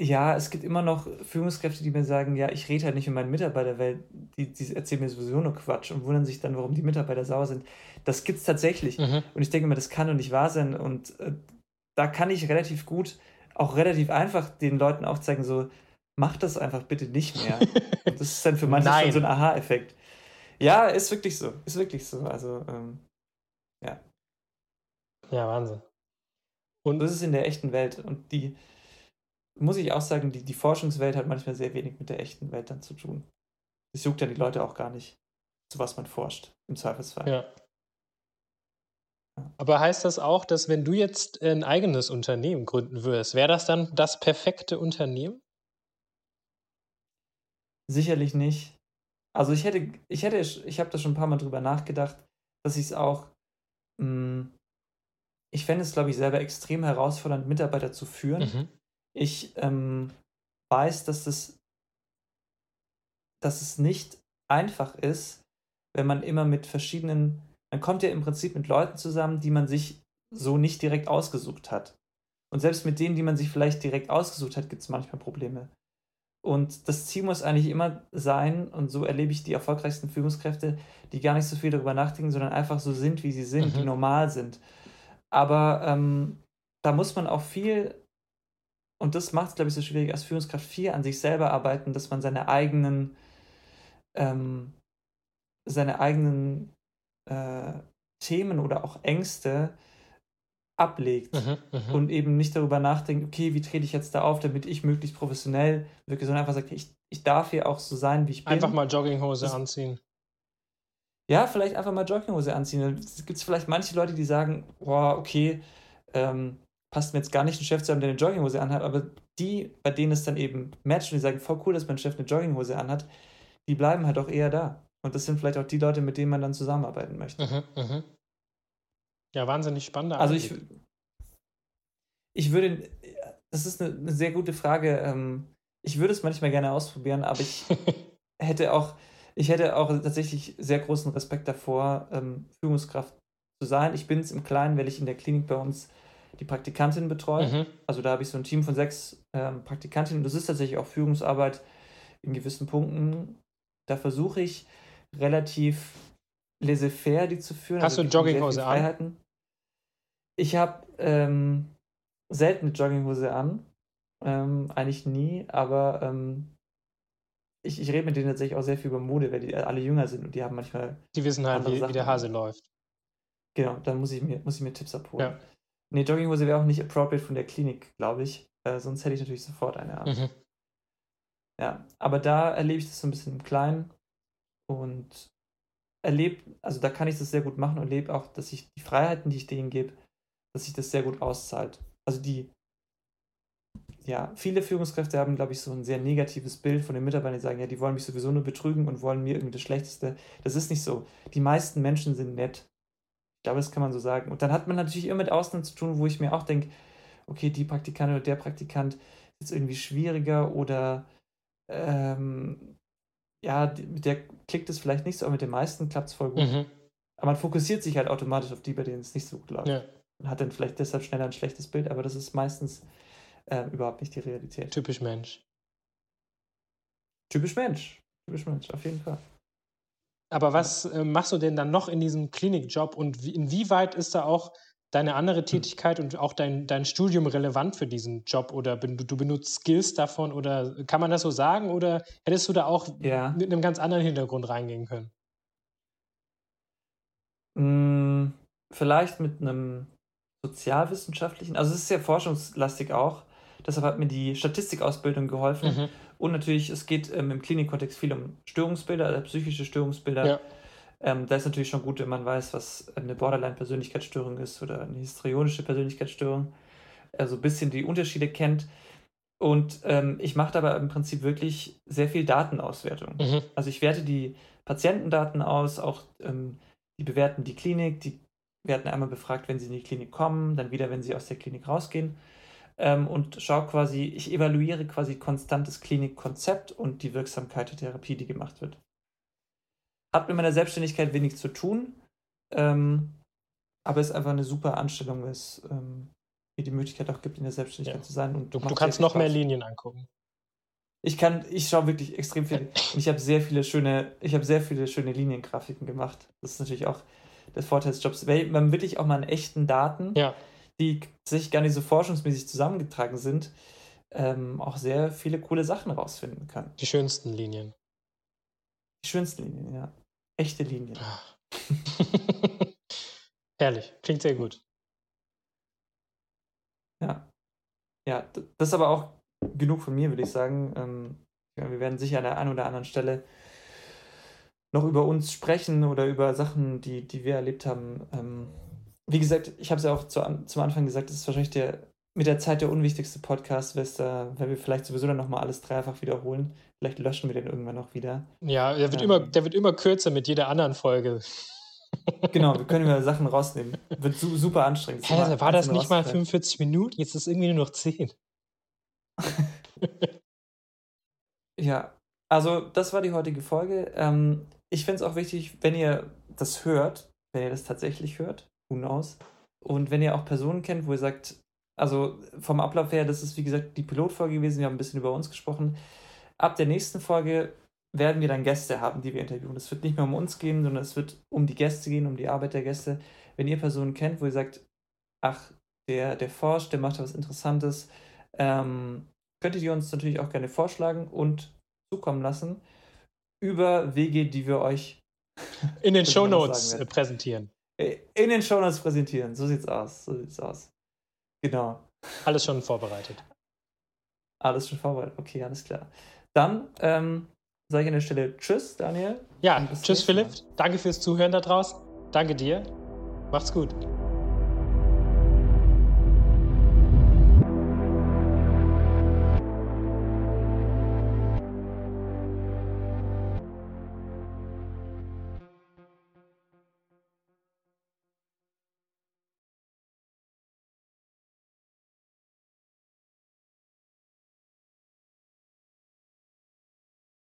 ja, es gibt immer noch Führungskräfte, die mir sagen, ja, ich rede halt nicht mit meinen Mitarbeitern, weil die, die erzählen mir sowieso nur Quatsch und wundern sich dann, warum die Mitarbeiter sauer sind. Das gibt's tatsächlich. Mhm. Und ich denke mir, das kann doch nicht wahr sein. Und äh, da kann ich relativ gut, auch relativ einfach den Leuten aufzeigen, so, mach das einfach bitte nicht mehr. Und das ist dann für manche Nein. schon so ein Aha-Effekt. Ja, ist wirklich so. Ist wirklich so. Also, ähm, Ja, Wahnsinn. und Und das ist in der echten Welt. Und die, muss ich auch sagen, die, die Forschungswelt hat manchmal sehr wenig mit der echten Welt dann zu tun. Es juckt ja die Leute auch gar nicht, zu was man forscht, im Zweifelsfall. ja. Aber heißt das auch, dass wenn du jetzt ein eigenes Unternehmen gründen würdest, wäre das dann das perfekte Unternehmen? Sicherlich nicht. Also ich hätte, ich hätte, ich habe da schon ein paar Mal drüber nachgedacht, dass ich es auch, mh, ich fände es, glaube ich, selber extrem herausfordernd, Mitarbeiter zu führen. Mhm. Ich ähm, weiß, dass das dass es nicht einfach ist, wenn man immer mit verschiedenen, man kommt ja im Prinzip mit Leuten zusammen, die man sich so nicht direkt ausgesucht hat. Und selbst mit denen, die man sich vielleicht direkt ausgesucht hat, gibt es manchmal Probleme. Und das Ziel muss eigentlich immer sein, und so erlebe ich die erfolgreichsten Führungskräfte, die gar nicht so viel darüber nachdenken, sondern einfach so sind, wie sie sind, mhm. die normal sind. Aber ähm, da muss man auch viel, und das macht es, glaube ich, so schwierig als Führungskraft, viel an sich selber arbeiten, dass man seine eigenen, ähm, seine eigenen äh, Themen oder auch Ängste ablegt mhm, mh. und eben nicht darüber nachdenkt, okay, wie trete ich jetzt da auf, damit ich möglichst professionell wirke, sondern einfach sagt, ich, ich darf hier auch so sein, wie ich bin. Einfach mal Jogginghose das, anziehen. Ja, vielleicht einfach mal Jogginghose anziehen. Es gibt vielleicht manche Leute, die sagen, boah, okay, ähm, passt mir jetzt gar nicht, einen Chef zu haben, der eine Jogginghose anhat, aber die, bei denen es dann eben matcht und die sagen, voll cool, dass mein Chef eine Jogginghose anhat, die bleiben halt auch eher da. Und das sind vielleicht auch die Leute, mit denen man dann zusammenarbeiten möchte. Mhm, mh. Ja, wahnsinnig spannend. Also ich, ich würde, das ist eine, eine sehr gute Frage. Ähm, ich würde es manchmal gerne ausprobieren, aber ich hätte auch, ich hätte auch tatsächlich sehr großen Respekt davor, ähm, Führungskraft zu sein. Ich bin es im Kleinen, weil ich in der Klinik bei uns die Praktikantin betreue. Mhm. Also da habe ich so ein Team von sechs ähm, Praktikantinnen und das ist tatsächlich auch Führungsarbeit in gewissen Punkten. Da versuche ich relativ laissez-faire die zu führen. Hast also du Jogginghose an? Ich habe ähm, selten eine Jogginghose an. Ähm, eigentlich nie, aber ähm, ich, ich rede mit denen tatsächlich auch sehr viel über Mode, weil die alle jünger sind und die haben manchmal. Die wissen halt, wie, wie, der Hase läuft. Genau, dann muss ich mir, muss ich mir Tipps abholen. Ja. Nee, Jogginghose wäre auch nicht appropriate von der Klinik, glaube ich. Äh, sonst hätte ich natürlich sofort eine an. Mhm. Ja, aber da erlebe ich das so ein bisschen im Kleinen und erlebe, also da kann ich das sehr gut machen und erlebe auch, dass ich die Freiheiten, die ich denen gebe, dass sich das sehr gut auszahlt. Also die, ja, viele Führungskräfte haben, glaube ich, so ein sehr negatives Bild von den Mitarbeitern, die sagen, ja, die wollen mich sowieso nur betrügen und wollen mir irgendwie das Schlechteste. Das ist nicht so. Die meisten Menschen sind nett. Ich glaube, das kann man so sagen. Und dann hat man natürlich immer mit Ausnahmen zu tun, wo ich mir auch denke, okay, die Praktikantin oder der Praktikant ist irgendwie schwieriger oder ähm, ja, mit der klickt es vielleicht nicht so, aber mit den meisten klappt es voll gut. Mhm. Aber man fokussiert sich halt automatisch auf die, bei denen es nicht so gut läuft. Ja. Und hat dann vielleicht deshalb schneller ein schlechtes Bild, aber das ist meistens äh, überhaupt nicht die Realität. Typisch Mensch. Typisch Mensch. Typisch Mensch, auf jeden Fall. Aber was äh, machst du denn dann noch in diesem Klinikjob und wie, inwieweit ist da auch deine andere hm. Tätigkeit und auch dein, dein Studium relevant für diesen Job oder du benutzt Skills davon oder kann man das so sagen oder hättest du da auch ja. mit einem ganz anderen Hintergrund reingehen können? Hm, vielleicht mit einem sozialwissenschaftlichen, also es ist sehr forschungslastig auch, deshalb hat mir die Statistikausbildung geholfen mhm. und natürlich, es geht ähm, im Klinikkontext viel um Störungsbilder, also psychische Störungsbilder. Ja ähm, da ist natürlich schon gut, wenn man weiß, was eine Borderline-Persönlichkeitsstörung ist oder eine histrionische Persönlichkeitsstörung. Also ein bisschen die Unterschiede kennt. Und ähm, ich mache aber im Prinzip wirklich sehr viel Datenauswertung. Mhm. Also ich werte die Patientendaten aus, auch ähm, die bewerten die Klinik, die werden einmal befragt, wenn sie in die Klinik kommen, dann wieder, wenn sie aus der Klinik rausgehen. Ähm, und schaue quasi, ich evaluiere quasi konstant das Klinikkonzept und die Wirksamkeit der Therapie, die gemacht wird hat mit meiner Selbstständigkeit wenig zu tun, ähm, aber ist einfach eine super Anstellung, weil es ähm, mir die Möglichkeit auch gibt, in der Selbstständigkeit ja. zu sein. Und du, du kannst noch Spaß. mehr Linien angucken. Ich kann, ich schaue wirklich extrem viel. ich habe sehr viele schöne, ich habe sehr viele schöne Liniengrafiken gemacht. Das ist natürlich auch des Jobs, weil man wirklich auch mal an echten Daten, ja. die sich gar nicht so forschungsmäßig zusammengetragen sind, ähm, auch sehr viele coole Sachen rausfinden kann. Die schönsten Linien. Die schönsten Linien, ja. Echte Linien. Herrlich, klingt sehr gut. Ja. Ja, das ist aber auch genug von mir, würde ich sagen. Ähm, wir werden sicher an der einen oder anderen Stelle noch über uns sprechen oder über Sachen, die, die wir erlebt haben. Ähm, wie gesagt, ich habe es ja auch zu, zum Anfang gesagt, das ist wahrscheinlich der mit der Zeit der unwichtigste Podcast, weil wir vielleicht sowieso dann nochmal alles dreifach wiederholen. Vielleicht löschen wir den irgendwann noch wieder. Ja, der wird, ähm, immer, der wird immer kürzer mit jeder anderen Folge. genau, wir können immer Sachen rausnehmen. Wird su super anstrengend. Hä, war das nicht mal 45 Minuten? Jetzt ist es irgendwie nur noch 10. ja, Also, das war die heutige Folge. Ähm, ich finde es auch wichtig, wenn ihr das hört, wenn ihr das tatsächlich hört, who knows. Und wenn ihr auch Personen kennt, wo ihr sagt, also vom Ablauf her, das ist wie gesagt die Pilotfolge gewesen, wir haben ein bisschen über uns gesprochen. Ab der nächsten Folge werden wir dann Gäste haben, die wir interviewen. Es wird nicht mehr um uns gehen, sondern es wird um die Gäste gehen, um die Arbeit der Gäste. Wenn ihr Personen kennt, wo ihr sagt, ach, der, der forscht, der macht was Interessantes, ähm, könntet ihr uns natürlich auch gerne vorschlagen und zukommen lassen über Wege, die wir euch in den Show Notes präsentieren. Äh, in den Show Notes präsentieren. So sieht's aus. So sieht's aus. Genau. Alles schon vorbereitet. Alles schon vorbereitet. Okay, alles klar. Dann ähm, sage ich an der Stelle Tschüss, Daniel. Ja, Tschüss, Philipp. Danke fürs Zuhören da draußen. Danke dir. Macht's gut.